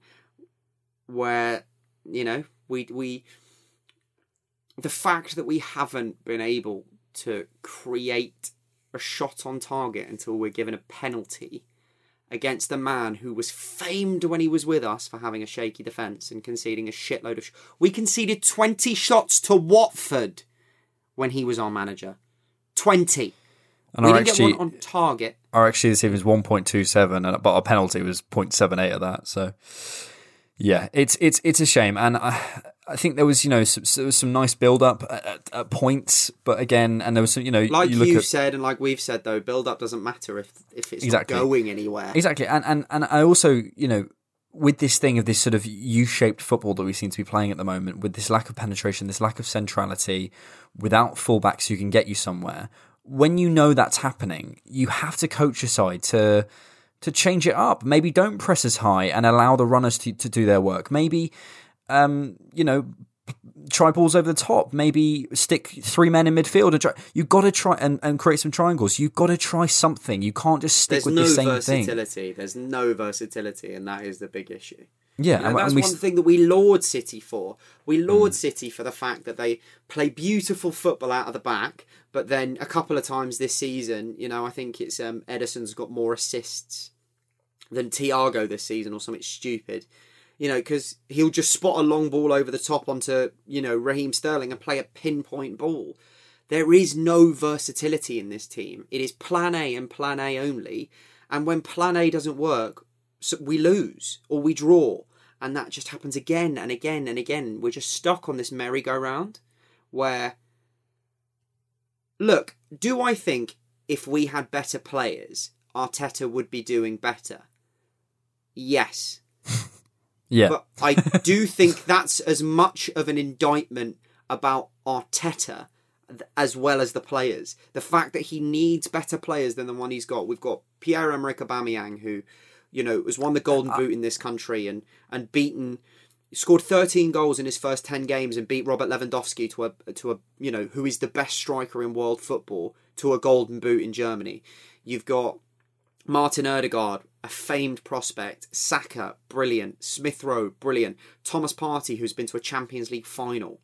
where you know we we the fact that we haven't been able to create a shot on target until we're given a penalty against a man who was famed when he was with us for having a shaky defence and conceding a shitload of. Sh- we conceded 20 shots to Watford when he was our manager. 20. And we didn't XG, get one on target. our XG this evening is 1.27, and but our penalty was 0.78 of that. So, yeah, it's it's it's a shame, and I, I think there was you know some, there was some nice build up at, at, at points, but again, and there was some you know Like you have said and like we've said though, build up doesn't matter if if it's Exactly. not going anywhere. Exactly, and and and I also, you know, with this thing of this sort of U-shaped football that we seem to be playing at the moment, with this lack of penetration, this lack of centrality, without fullbacks who can get you somewhere. When you know that's happening, you have to coach your side to to change it up. Maybe don't press as high and allow the runners to, to do their work. Maybe, um, you know, try balls over the top. Maybe stick three men in midfield and try. You've got to try and, and create some triangles. You've got to try something. You can't just stick There's with no the same thing. There's no versatility. There's no versatility, and that is the big issue. Yeah, You know, and- that's and we one Mm. thing that we laud City for. We laud City for the fact that they play beautiful football out of the back, but then a couple of times this season, you know, I think it's um, Ederson's got more assists than Tiago this season or something stupid. You know, because he'll just spot a long ball over the top onto, you know, Raheem Sterling and play a pinpoint ball. There is no versatility in this team. It is plan A and plan A only. And when plan A doesn't work, so we lose or we draw. And that just happens again and again and again. We're just stuck on this merry-go-round where, look, do I think if we had better players, Arteta would be doing better? Yes. Yeah, But I do think that's as much of an indictment about Arteta as well as the players. The fact that he needs better players than the one he's got. We've got Pierre Emerick Aubameyang, who, you know, has won the Golden uh, Boot in this country and and beaten, scored 13 goals in his first 10 games and beat Robert Lewandowski to a to a you know who is the best striker in world football to a Golden Boot in Germany. You've got Martin Odegaard, a famed prospect. Saka, brilliant. Smith Rowe, brilliant. Thomas Partey, who's been to a Champions League final.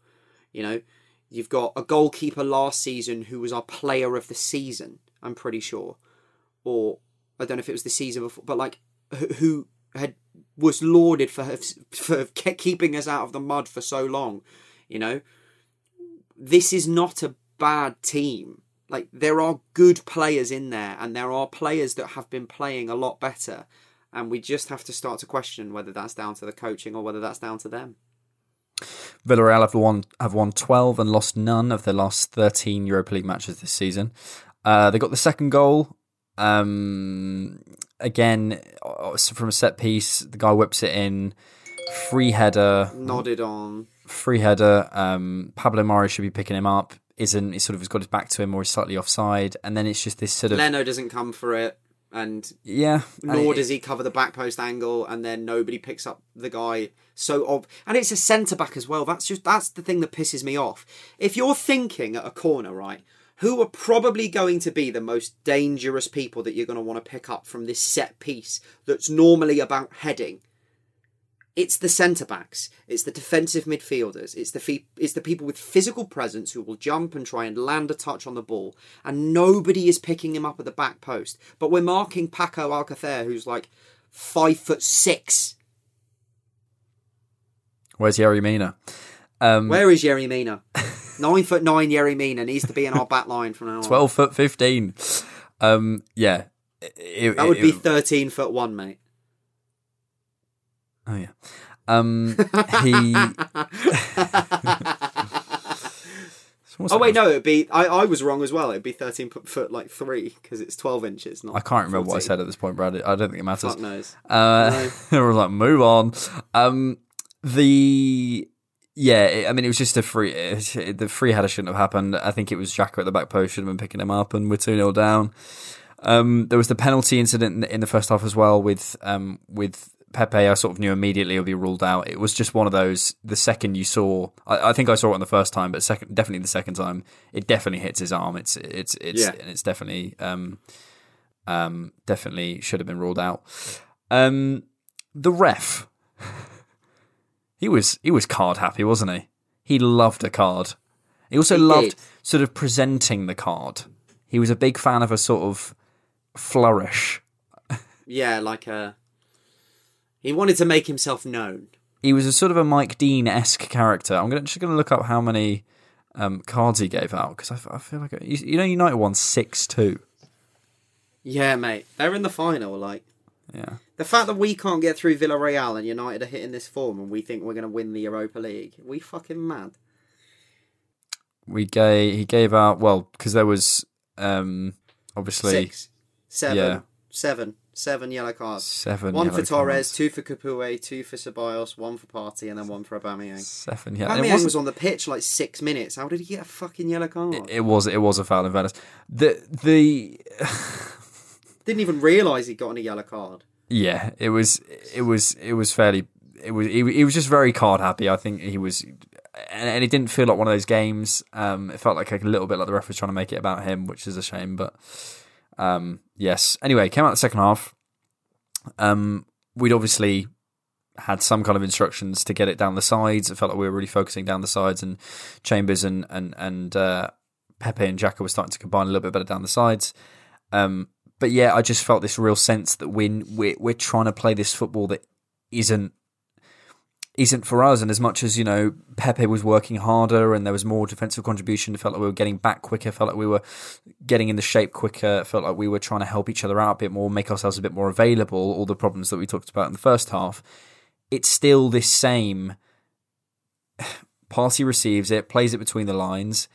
You know, you've got a goalkeeper last season who was our player of the season, I'm pretty sure. Or, I don't know if it was the season before, but like, who- had was lauded for, for ke- keeping us out of the mud for so long. You know, this is not a bad team. Like there are good players in there, and there are players that have been playing a lot better, and we just have to start to question whether that's down to the coaching or whether that's down to them. Villarreal have won have won twelve and lost none of their last thirteen Europa League matches this season. Uh, they got the second goal. Um, again, uh, from a set piece, the guy whips it in. Free header, Nodded on. free header. Um, Pablo Mari should be picking him up. Isn't he? Sort of has got his back to him, or he's slightly offside, and then it's just this sort of Leno doesn't come for it, and yeah. and nor it- does he cover the back post angle, and then nobody picks up the guy. So ob- and it's a centre back as well. That's just that's the thing that pisses me off. If you're thinking at a corner, right, who are probably going to be the most dangerous people that you're going to want to pick up from this set piece that's normally about heading? It's the centre backs. It's the defensive midfielders. It's the fe- it's the people with physical presence who will jump and try and land a touch on the ball, and nobody is picking him up at the back post. But we're marking Paco Alcacer, who's like five foot six. Where's Yerry Mina? Um, Where is Yerry Mina? nine foot nine Yerry Mina needs to be in our back line from now on. Twelve foot fifteen. Um, yeah, It- That would it- be it- thirteen foot one, mate. Oh yeah. Um, he. Oh wait, no, it'd be. I, I was wrong as well. It'd be thirteen foot, like three because it's twelve inches. Not I can't remember what I said at this point, Brad. I don't think it matters. Fuck knows. Uh, we're like, move on. Um, the yeah, I mean, it was just a free. It, the free header shouldn't have happened. I think it was Xhaka at the back post should have been picking him up, and we're two 0 down. Um, there was the penalty incident in, in the first half as well with um with Pepe. I sort of knew immediately it would be ruled out. It was just one of those. The second you saw, I, I think I saw it on the first time, but second, definitely the second time, it definitely hits his arm. It's it's it's Yeah. and it's definitely um um definitely should have been ruled out. Um, the ref, he was he was card happy, wasn't he? He loved a card. He also He loved did. sort of presenting the card. He was a big fan of a sort of flourish. Yeah, like a. He wanted to make himself known. He was a sort of a Mike Dean esque character. I'm gonna, just going to look up how many um, cards he gave out because I feel like you, you know United won six two. Yeah, mate. They're in the final. Like Yeah, the fact that we can't get through Villarreal and United are hitting this form, and we think we're going to win the Europa League. we fucking mad? we gave he gave out well because there was um, obviously Six, seven, Yeah. seven, seven yellow cards. seven. One for Torres, cards. two for Capoue, two for Ceballos, one for Partey, and then one for Aubameyang. Seven. Yeah, Aubameyang wasn't- on the pitch like six minutes. How did he get a fucking yellow card? It, it was it was a foul in Venice. The the Didn't even realise he got on a yellow card. yeah, it was it was it was fairly it was he, he was just very card happy. I think he was, and, and it didn't feel like one of those games. Um, it felt like a little bit like the referee was trying to make it about him, which is a shame. But um, yes. Anyway, came out the second half. Um, we'd obviously had some kind of instructions to get it down the sides. It felt like we were really focusing down the sides, and Chambers and and and uh, Pepe and Xhaka were starting to combine a little bit better down the sides. Um, but yeah, I just felt this real sense that when we're we're trying to play this football that isn't isn't for us, and as much as you know, Pepe was working harder and there was more defensive contribution. Felt like we were getting back quicker. Felt like we were getting in the shape quicker. Felt like we were trying to help each other out a bit more, make ourselves a bit more available. All the problems that we talked about in the first half. It's still this same. Partey receives it, plays it between the lines.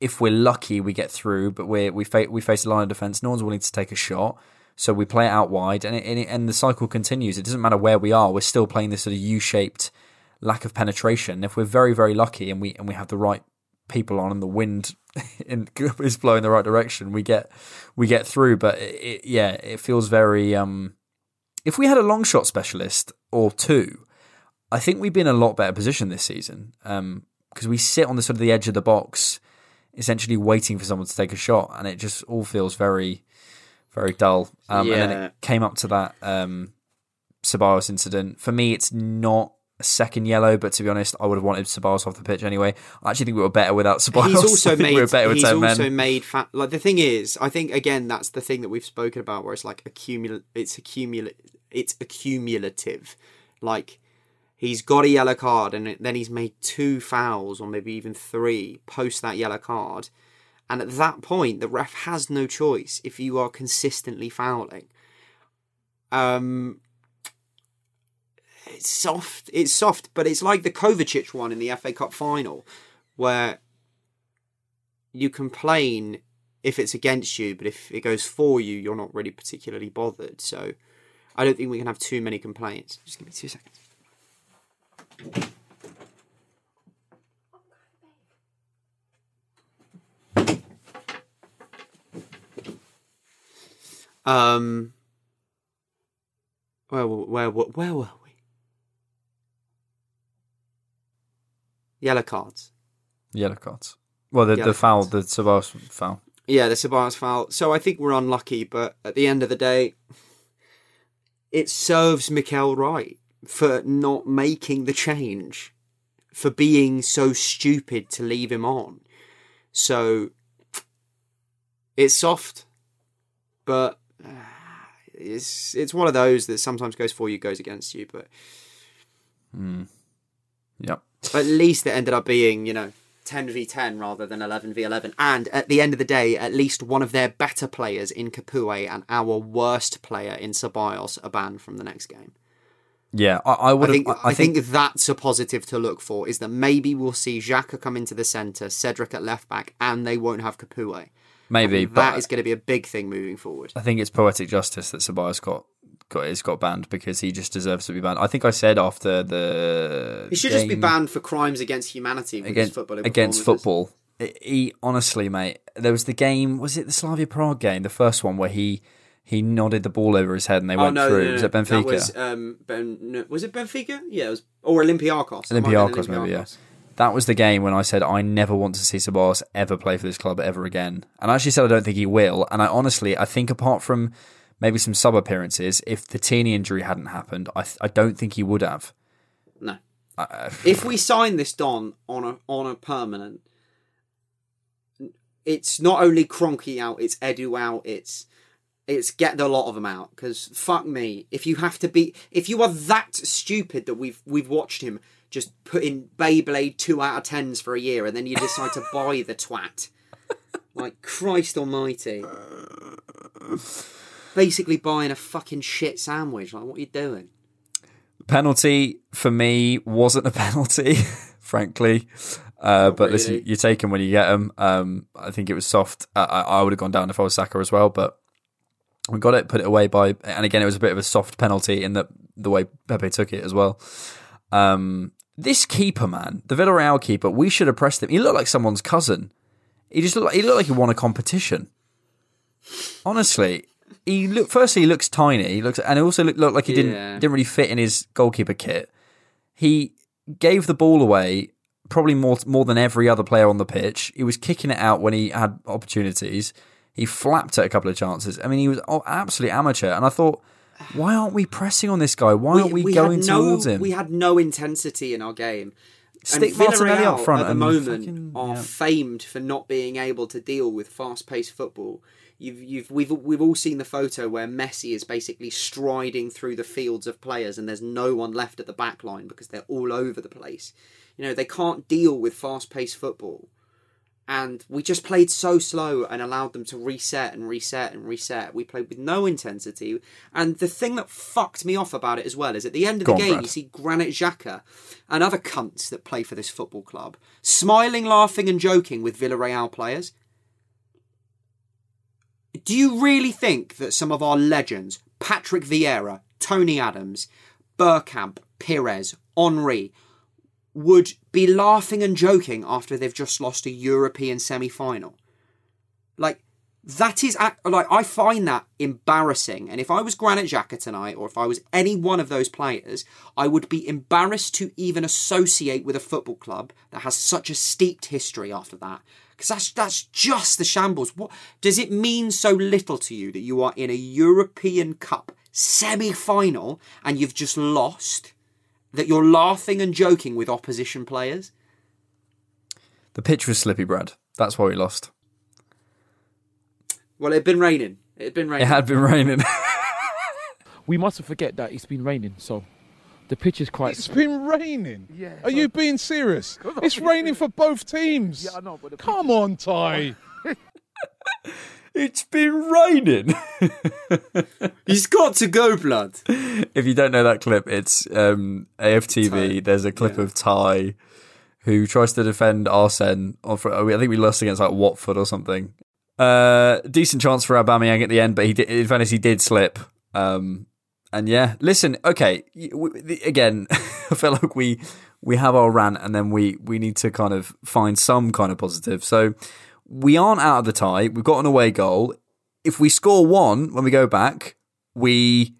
If we're lucky, we get through, but we we fa- we face a line of defense. No one's willing to take a shot, so we play it out wide, and it, and, it, and the cycle continues. It doesn't matter where we are; we're still playing this sort of U-shaped lack of penetration. If we're very very lucky and we and we have the right people on and the wind in, is blowing the right direction, we get we get through. But it, yeah, it feels very. Um, if we had a long shot specialist or two, I think we'd be in a lot better position this season because um, we sit on the sort of the edge of the box, essentially waiting for someone to take a shot, and it just all feels very, very dull. Um, And then it came up to that um, Ceballos incident. For me, it's not a second yellow, but to be honest, I would have wanted Ceballos off the pitch anyway. I actually think we were better without Ceballos. He's also made. we were better with he's also men. made. Fa- like the thing is, I think again that's the thing that we've spoken about, where it's like accumul. It's accumul. It's accumulative. Like he's got a yellow card, and then he's made two fouls, or maybe even three post that yellow card. And at that point, the ref has no choice if you are consistently fouling. Um, it's soft. It's soft, but it's like the Kovacic one in the FA Cup final, where you complain if it's against you, but if it goes for you, you're not really particularly bothered. So I don't think we can have too many complaints. Just give me two seconds. Um, where where where where were we? Yellow cards. Yellow cards. Well, the, Yellow the foul, cards. the Ceballos foul. Yeah, the Ceballos foul. So I think we're unlucky, but at the end of the day, it serves Mikel right for not making the change, for being so stupid to leave him on. So it's soft, but it's it's one of those that sometimes goes for you, goes against you. But hmm. Yep. at least it ended up being, you know, 10 v 10 rather than 11 v 11. And at the end of the day, at least one of their better players in Capoue and our worst player in Ceballos are banned from the next game. Yeah, I, I would I think, I, I think that's a positive to look for, is that maybe we'll see Xhaka come into the centre, Cedric at left back, and they won't have Capoue. Maybe, That but is going to be a big thing moving forward. I think it's poetic justice that Ceballos got got is got banned because he just deserves to be banned. I think I said after the He should just be banned for crimes against humanity against footballing against football. He honestly, mate, there was the game. Was it the Slavia Prague game, the first one where he he nodded the ball over his head and they Oh went no, through? no, no, was it Benfica? That was um, ben, was it Benfica? Yeah, it was or Olympiacos. It might have been Olympiacos, maybe, yeah. That was the game when I said I never want to see Ceballos ever play for this club ever again. And I actually said I don't think he will. And I honestly, I think apart from maybe some sub appearances, if the Tierney injury hadn't happened, I, th- I don't think he would have. No. if we sign this Don on a on a permanent, it's not only Kroenke out, it's Edu out, it's it's get the lot of them out. Because fuck me, if you have to be, if you are that stupid that we've we've watched him just putting in Beyblade two out of tens for a year, and then you decide to buy the twat, like Christ Almighty. Basically buying a fucking shit sandwich. Like, what are you doing? Penalty for me wasn't a penalty, frankly. Uh, but listen, you take them when you get them. Um, I think it was soft. I, I I would have gone down if I was Saka as well, but we got it, put it away by, and again, it was a bit of a soft penalty in the the way Pepe took it as well. Um, this keeper, man, the Villarreal keeper, we should have pressed him. He looked like someone's cousin. He just looked like, he looked like he won a competition. Honestly, he look. Firstly, he looks tiny. He looks, and he also looked, looked like he didn't Yeah. didn't really fit in his goalkeeper kit. He gave the ball away probably more more than every other player on the pitch. He was kicking it out when he had opportunities. He flapped at a couple of chances. I mean, he was absolutely amateur. And I thought, why aren't we pressing on this guy? Why aren't we, had going no, towards him? We had no intensity in our game. Stick and Martinelli up front at the moment fucking- are yeah. famed for not being able to deal with fast-paced football. You've, you've, we've, we've all seen the photo where Messi is basically striding through the fields of players, and there's no one left at the back line because they're all over the place. You know they can't deal with fast-paced football and we just played so slow and allowed them to reset and reset and reset. We played with no intensity, and the thing that fucked me off about it as well is at the end of Go the on, game, Brad. you see Granit Xhaka and other cunts that play for this football club smiling, laughing, and joking with Villarreal players. Do you really think that some of our legends, Patrick Vieira, Tony Adams, Bergkamp, Pires, Henry, would be laughing and joking after they've just lost a European semi final. Like, that is like I find that embarrassing. And if I was Granit Xhaka tonight, or if I was any one of those players, I would be embarrassed to even associate with a football club that has such a steeped history after that. Because that's that's just the shambles. What does it mean so little to you that you are in a European Cup semi-final and you've just lost? That you're laughing and joking with opposition players? The pitch was slippy, Brad. That's why we lost. Well, it had been raining. It had been raining. It had been raining. we mustn't forget that it's been raining, so the pitch is quite. It's been raining. Yeah. Are you being serious? It's raining for both teams. Yeah, I know, but the Come on, Ty. It's been raining. He's got to go, blood. if you don't know that clip, it's um, AFTV. There's a clip of Ty who tries to defend Arsene. I think we lost against like Watford or something. Uh, decent chance for Aubameyang at the end, but he did, in fairness he did slip. Um, and yeah, listen, okay, y- w- the- again, I feel like we we have our rant, and then we we need to kind of find some kind of positive. So we aren't out of the tie. We've got an away goal. If we score one when we go back, we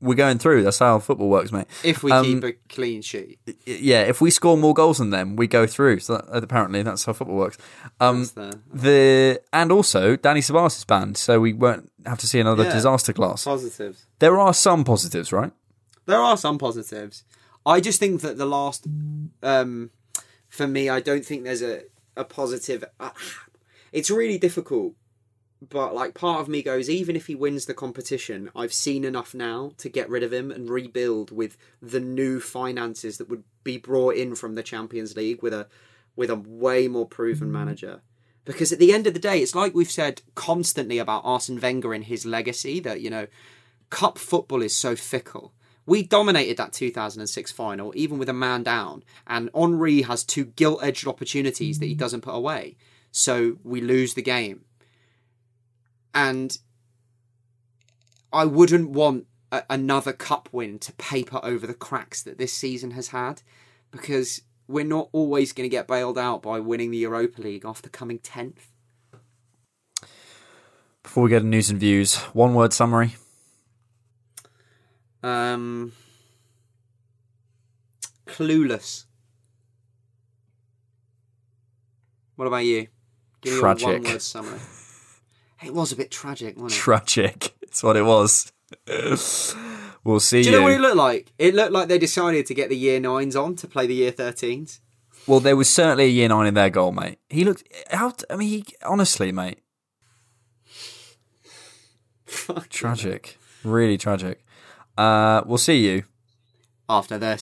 we're going through. That's how football works, mate. If we Um, keep a clean sheet. yeah, if we score more goals than them, we go through. So that, apparently, that's how football works. Um, the- the and also Dani Ceballos is banned, so we won't have to see another Yeah. disaster class. Positives. There are some positives, right? There are some positives. I just think that the last, um, for me, I don't think there's a, a positive. Uh, it's really difficult, but like part of me goes, even if he wins the competition, I've seen enough now to get rid of him and rebuild with the new finances that would be brought in from the Champions League with a with a way more proven manager. Because at the end of the day, it's like we've said constantly about Arsene Wenger and his legacy that, you know, cup football is so fickle. We dominated that 2006 final, even with a man down, and Henry has two gilt edged opportunities that he doesn't put away. So we lose the game. And I wouldn't want a- another cup win to paper over the cracks that this season has had because we're not always going to get bailed out by winning the Europa League after coming 10th. Before we get to news and views, one word summary. Um, clueless. What about you? Give Tragic. a one-word summary. It was a bit tragic, wasn't it? Tragic. It's what it was. we'll see you. Do you you. know what it looked like? It looked like they decided to get the year nines on to play the year thirteens. well, there was certainly a year nine in their goal, mate. He looked. How? I mean, he honestly, mate. Tragic. Really tragic. Uh, we'll see you. After this.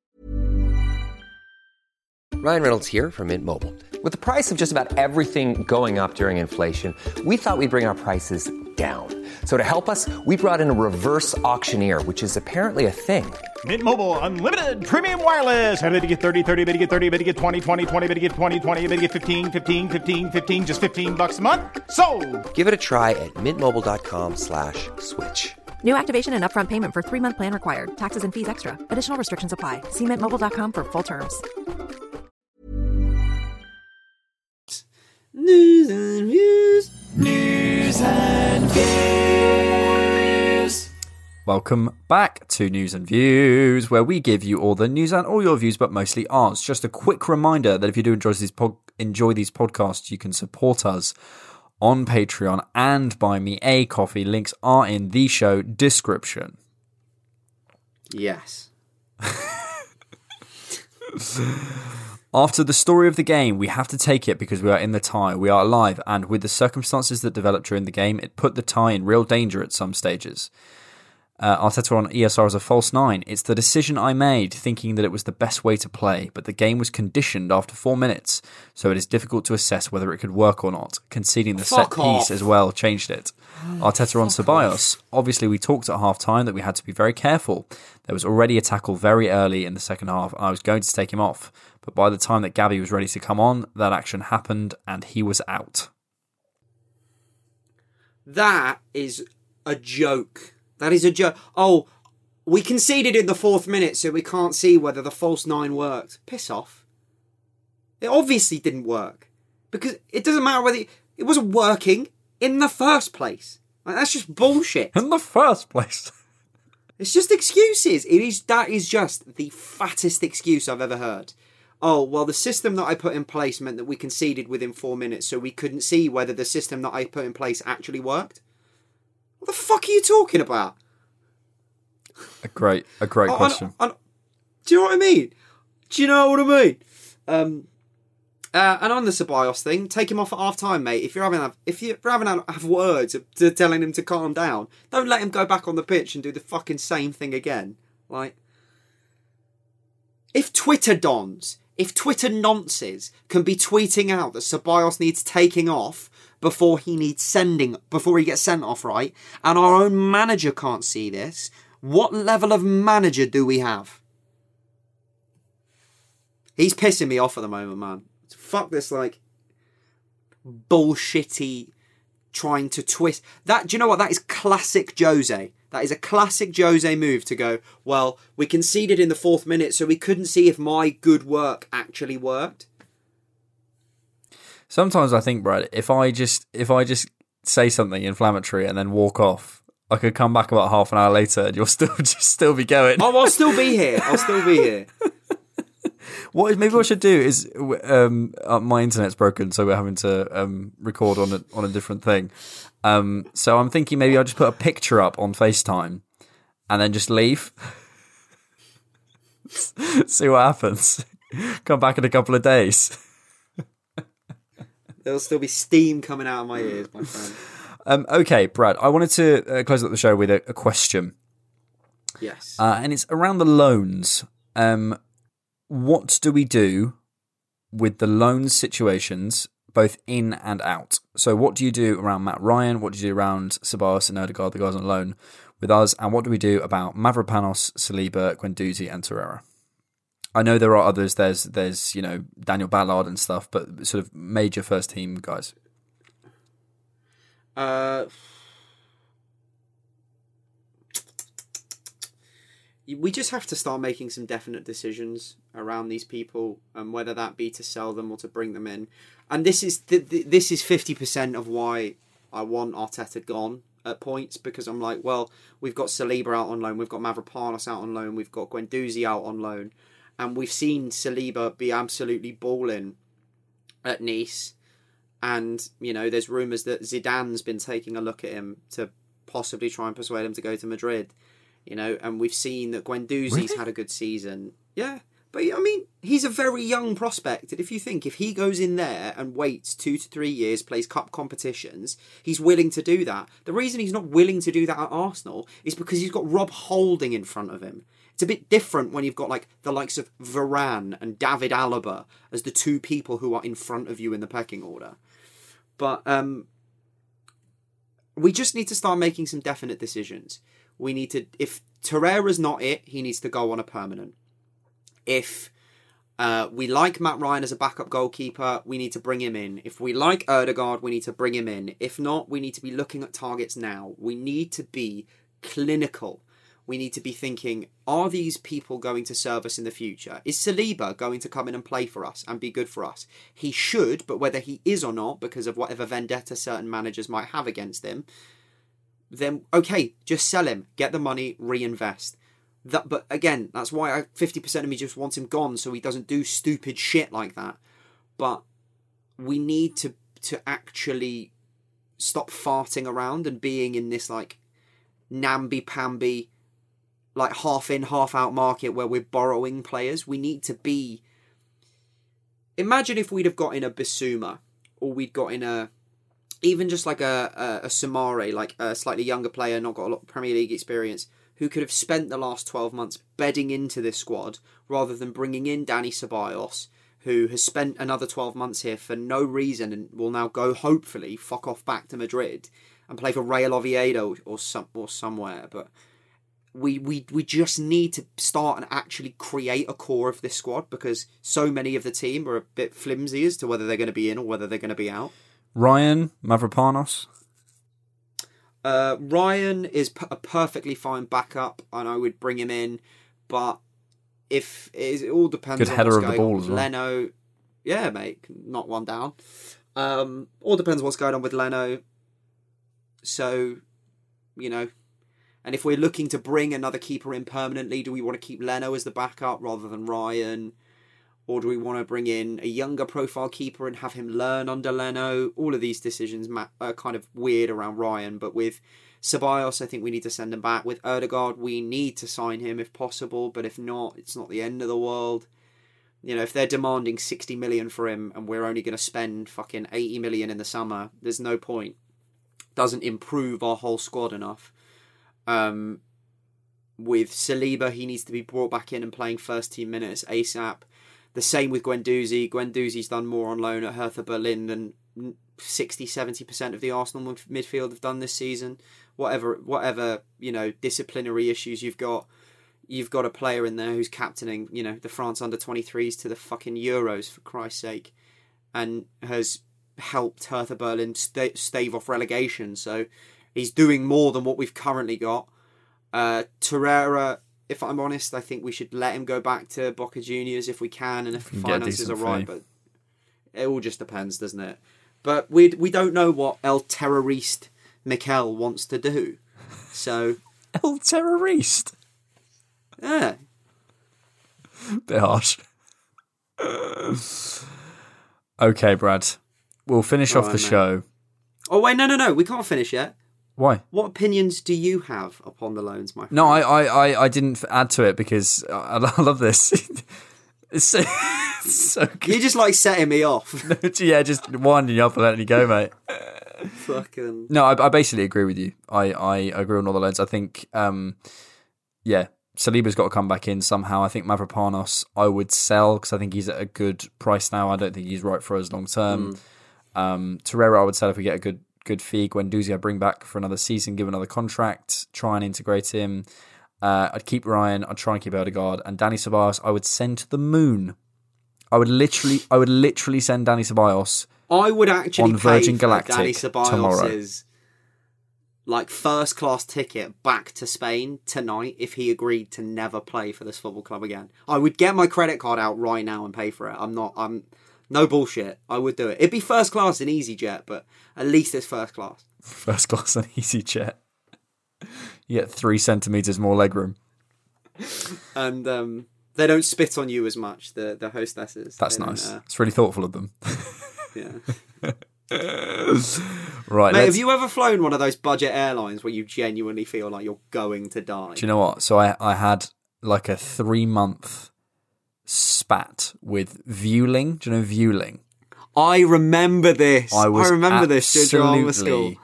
Ryan Reynolds here from Mint Mobile. With the price of just about everything going up during inflation, we thought we'd bring our prices down. So to help us, we brought in a reverse auctioneer, which is apparently a thing. Mint Mobile unlimited premium wireless. Ready to get 30, 30, bit to get 30, bit to get 20, 20, 20, bit to get 20, 20, bit to get 15, 15, 15, 15 just 15 bucks a month. So, Give it a try at mintmobile.com slash switch. New activation and upfront payment for three month plan required. Taxes and fees extra. Additional restrictions apply. See mintmobile.com for full terms. News and views. News and views. Welcome back to News and Views, where we give you all the news and all your views, but mostly ours. Just a quick reminder that if you do enjoy these pod- enjoy these podcasts, you can support us on Patreon and buy me a coffee. Links are in the show description. Yes. After the story of the game, we have to take it because we are in the tie. We are alive, and with the circumstances that developed during the game, it put the tie in real danger at some stages. Uh, Arteta on ESR as a false nine. It's the decision I made, thinking that it was the best way to play, but the game was conditioned after four minutes, so it is difficult to assess whether it could work or not. Conceding the Fuck set piece as well changed it. Arteta on Ceballos. Obviously, we talked at half time that we had to be very careful. There was already a tackle very early in the second half, and I was going to take him off, but by the time that Gabby was ready to come on, that action happened and he was out. That is a joke. That is a joke. Oh, we conceded in the fourth minute, so we can't see whether the false nine worked. Piss off. It obviously didn't work because it doesn't matter whether it, it wasn't working in the first place. Like, that's just bullshit. In the first place. It's just excuses. It is that is just the fattest excuse I've ever heard. Oh well, the system that I put in place meant that we conceded within four minutes, so we couldn't see whether the system that I put in place actually worked. What the fuck are you talking about? A great, a great I- I- question. I- do you know what I mean? Do you know what I mean? Um, uh, and on the Ceballos thing, take him off at half time, mate. If you're having if you're having have words to telling him to calm down, don't let him go back on the pitch and do the fucking same thing again. Like, if Twitter dons, if Twitter nonces can be tweeting out that Ceballos needs taking off before he needs sending, before he gets sent off, right? And our own manager can't see this. What level of manager do we have? He's pissing me off at the moment, man. Fuck this, like bullshitty trying to twist that. Do you know what? That is classic Jose. That is a classic Jose move to go. Well, we conceded in the fourth minute, so we couldn't see if my good work actually worked. Sometimes I think, Brad, if I just if I just say something inflammatory and then walk off, I could come back about half an hour later and you'll still just still be going. Oh, I'll still be here. I'll still be here. What maybe what I should do is um, uh, my internet's broken, so we're having to um, record on a on a different thing. Um, so I'm thinking maybe I'll just put a picture up on FaceTime and then just leave. See what happens. Come back in a couple of days. There'll still be steam coming out of my ears, my friend. Um, okay, Brad, I wanted to uh, close up the show with a, a question. Yes. Uh, and it's around the loans. Um, what do we do with the loan situations, both in and out? So, what do you do around Matt Ryan? What do you do around Ceballos and Odegaard, the guys on loan with us? And what do we do about Mavropanos, Saliba, Guendouzi, and Torreira? I know there are others. There's, there's you know, Daniel Ballard and stuff, but sort of major first team guys. Uh, we just have to start making some definite decisions around these people, and whether that be to sell them or to bring them in. And this is th- th- this is fifty percent of why I want Arteta gone at points because I'm like, well, we've got Saliba out on loan, we've got Mavropanos out on loan, we've got Guendouzi out on loan, and we've seen Saliba be absolutely balling at Nice and you know there's rumors that Zidane's been taking a look at him to possibly try and persuade him to go to Madrid you know and we've seen that Guendouzi's Really? had a good season yeah but I mean he's a very young prospect and if you think if he goes in there and waits 2 to 3 years plays cup competitions he's willing to do that the reason he's not willing to do that at Arsenal is because he's got Rob Holding in front of him it's a bit different when you've got like the likes of Varane and David Alaba as the two people who are in front of you in the pecking order but um, we just need to start making some definite decisions. We need to, if Torreira's not it, he needs to go on a permanent. If uh, we like Matt Ryan as a backup goalkeeper, we need to bring him in. If we like Odegaard, we need to bring him in. If not, we need to be looking at targets now. We need to be clinical. We need to be thinking, are these people going to serve us in the future? Is Saliba going to come in and play for us and be good for us? He should, but whether he is or not, because of whatever vendetta certain managers might have against him, then okay, just sell him, get the money, reinvest. That, but again, that's why I, 50% of me just wants him gone so he doesn't do stupid shit like that. But we need to to actually stop farting around and being in this like namby pamby like half in half out market where we're borrowing players we need to be imagine if we'd have got in a Bissouma or we'd got in a even just like a a, a Soumaré like a slightly younger player not got a lot of Premier League experience who could have spent the last 12 months bedding into this squad rather than bringing in Dani Ceballos who has spent another 12 months here for no reason and will now go hopefully fuck off back to Madrid and play for Real Oviedo or some or somewhere but we, we we just need to start and actually create a core of this squad because so many of the team are a bit flimsy as to whether they're going to be in or whether they're going to be out. Ryan Mavropanos. Uh, Ryan is p- a perfectly fine backup, and I would bring him in. But if it, is, it all depends Good on header what's of the going on ball as well. Leno. yeah, mate, knock one down. Um, all depends what's going on with Leno. So, you know, and if we're looking to bring another keeper in permanently, do we want to keep Leno as the backup rather than Ryan? Or do we want to bring in a younger profile keeper and have him learn under Leno? All of these decisions are kind of weird around Ryan, but with Ceballos, I think we need to send him back. With Odegaard, we need to sign him if possible, but if not, it's not the end of the world. You know, if they're demanding 60 million for him and we're only going to spend fucking 80 million in the summer, there's no point. Doesn't improve our whole squad enough. Um, with Saliba, he needs to be brought back in and playing first team minutes ASAP. The same with Guendouzi. Guendouzi's done more on loan at Hertha Berlin than 60 70% of the Arsenal midfield have done this season. Whatever, whatever you know, disciplinary issues you've got, you've got a player in there who's captaining, you know, the France under 23s to the fucking Euros for Christ's sake, and has helped Hertha Berlin st- stave off relegation. So he's doing more than what we've currently got. Uh, Torreira, if I'm honest, I think we should let him go back to Boca Juniors if we can, and if the finances are right. But it all just depends, doesn't it? But we we don't know what El Terrorist Mikel wants to do. So El Terrorist. Yeah. Bit harsh. okay, Brad. We'll finish All off right, the mate. show. Oh wait, no, no, no, we can't finish yet. Why? What opinions do you have upon the loans, my friend? No, I, I, I, I didn't add to it because I, I love this. it's so, it's so good. You're just like setting me off. yeah, just winding you up and letting you go, mate. Fucking. No, I, I basically agree with you. I, I agree on all the loans. I think, um, yeah, Saliba's got to come back in somehow. I think Mavropanos I would sell because I think he's at a good price now. I don't think he's right for us long term. Um, Torreira I would sell if we get a good good fee. Guendouzi I bring back for another season, give another contract, try and integrate him. Uh, I'd keep Ryan. I'd try and keep Odegaard and Dani Ceballos. I would send to the moon. I would literally, I would literally send Dani Ceballos I would actually on pay Virgin Galactic Dani tomorrow. Ceballos' like first class ticket back to Spain tonight if he agreed to never play for this football club again. I would get my credit card out right now and pay for it. I'm not. I'm no bullshit. I would do it. It'd be first class in EasyJet, but at least it's first class. First class on EasyJet. You get three centimeters more legroom. And um, they don't spit on you as much. The the hostesses. That's They nice. uh, It's really thoughtful of them. yeah. right. Mate, have you ever flown one of those budget airlines where you genuinely feel like you're going to die? Do you know what? So I, I had like a three month spat with Vueling. Do you know Vueling? I remember this. I was remember this drama school.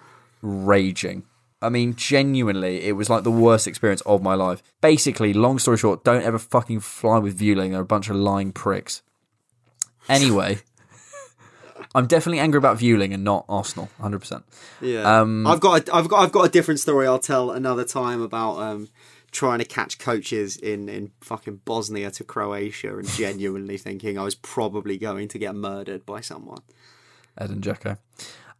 raging. I mean, genuinely, it was like the worst experience of my life. Basically, long story short, don't ever fucking fly with Vueling. They're a bunch of lying pricks. Anyway, I'm definitely angry about Vueling and not Arsenal, 100%. Yeah, Um, I've got a, I've got I've got a different story I'll tell another time about um, trying to catch coaches in in fucking Bosnia to Croatia and genuinely thinking I was probably going to get murdered by someone. Ed and Jacko.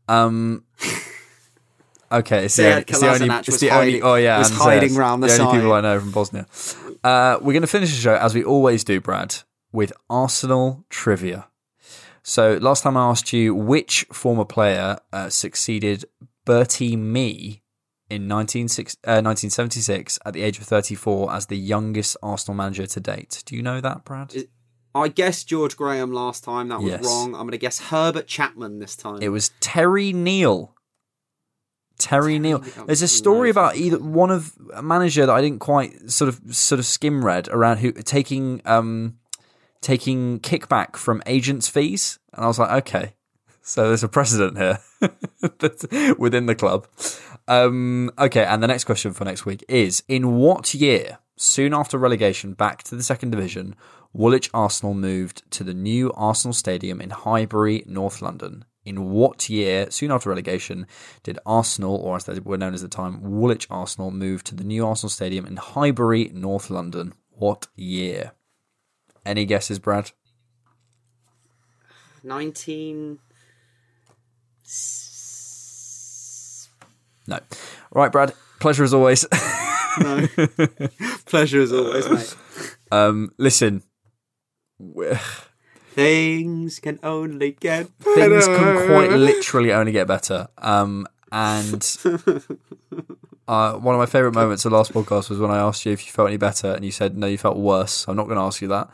Um, okay, it's the, only, it's the only, it's the only, oh yeah, was hiding Zez, round the the only people. I know from Bosnia. Uh, we're going to finish the show as we always do, Brad, with Arsenal trivia. So last time I asked you which former player uh, succeeded Bertie Mee in 19, uh, 1976 at the age of 34 as the youngest Arsenal manager to date. Do you know that, Brad? I guess George Graham last time. That was Yes. wrong. I'm going to guess Herbert Chapman this time. It was Terry Neill. Terry Neill. There's a story about either one of a manager that I didn't quite sort of sort of skim read around who taking um taking kickback from agents' fees, and I was like, okay, so there's a precedent here within the club. Um, okay, and the next question for next week is: In what year, soon after relegation back to the second division, Woolwich Arsenal moved to the new Arsenal Stadium in Highbury, North London? In what year, soon after relegation, did Arsenal, or as they were known at the time, Woolwich Arsenal, move to the new Arsenal Stadium in Highbury, North London? What year? Any guesses, Brad? 19. No. Right, Brad. Pleasure as always. No. Pleasure as always, mate. Um, listen, Things can only get Things can quite literally only get better. Um, and uh, one of my favourite moments of the last podcast was when I asked you if you felt any better, and you said no, you felt worse. I'm not going to ask you that.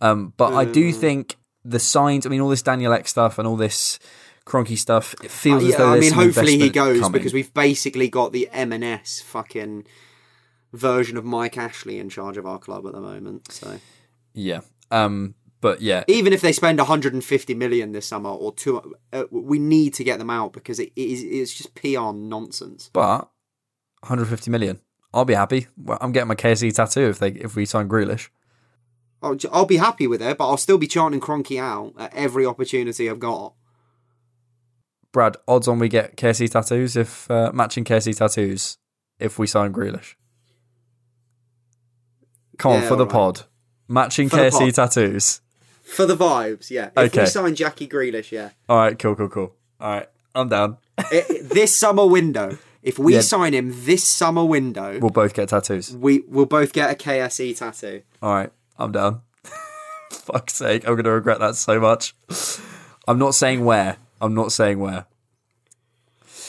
Um, but I do Mm. think the signs. I mean, all this Daniel Ek stuff and all this Kroenke stuff. It feels Uh, as though I mean, hopefully he goes coming. because we've basically got the M&S fucking version of Mike Ashley in charge of our club at the moment. So yeah. Um, but yeah, even if they spend 150 million this summer or two, uh, we need to get them out because it is it's just PR nonsense. but 150 million. I'll be happy. Well, I'm getting my KSE tattoo if they if we sign Grealish. I'll, I'll be happy with it, but I'll still be chanting Kroenke out at every opportunity I've got. Brad, odds on we get KSE tattoos if uh, matching KSE tattoos if we sign Grealish. Come on Yeah, for the alright. pod. Matching For pod. tattoos. For the vibes, yeah. If Okay. we sign Jackie Grealish, yeah. All right, cool, cool, cool. All right, I'm down. It- this summer window, if we Yeah. sign him this summer window, We'll both get tattoos. we will both get a KSE tattoo. All right, I'm down. Fuck's sake, I'm gonna regret that so much. I'm not saying where. I'm not saying where.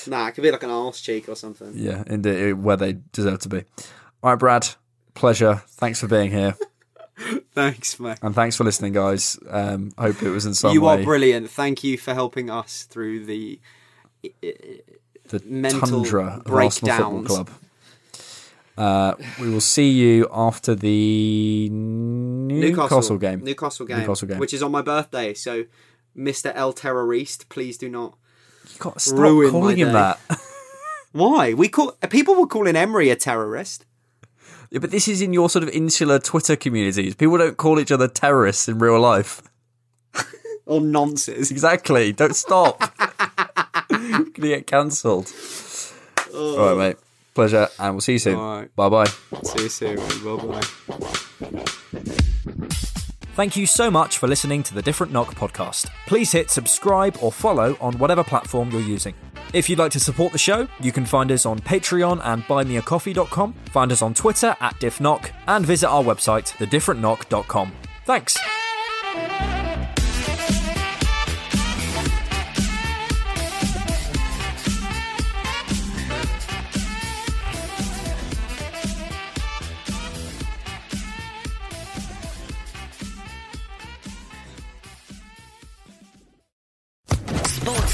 Nah, it could be like an arse cheek or something. Yeah, indeed, where they deserve to be. All right, Brad. Pleasure. Thanks for being here, Thanks, mate. and thanks for listening, guys. Um, hope it was in some you way are brilliant. Thank you for helping us through the the mental tundra of Arsenal Football. Club. Uh, we will see you after the Newcastle, game. Newcastle game. Newcastle game. Which is on my birthday. So, Mr. El Terrorist, please do not you got to stop ruin calling him that. Why? We call people were calling Emery a terrorist. Yeah, but this is in your sort of insular Twitter communities. People don't call each other terrorists in real life. Or nonsense. Exactly. Don't stop. You're gonna get cancelled. Oh. All right, mate. Pleasure, and we'll see you soon. Right. Bye bye. See you soon. Bye bye. Thank you so much for listening to the Different Knock podcast. Please hit subscribe or follow on whatever platform you're using. If you'd like to support the show, you can find us on Patreon and buymeacoffee.com, find us on Twitter at diffknock, and visit our website, thedifferentknock.com. Thanks.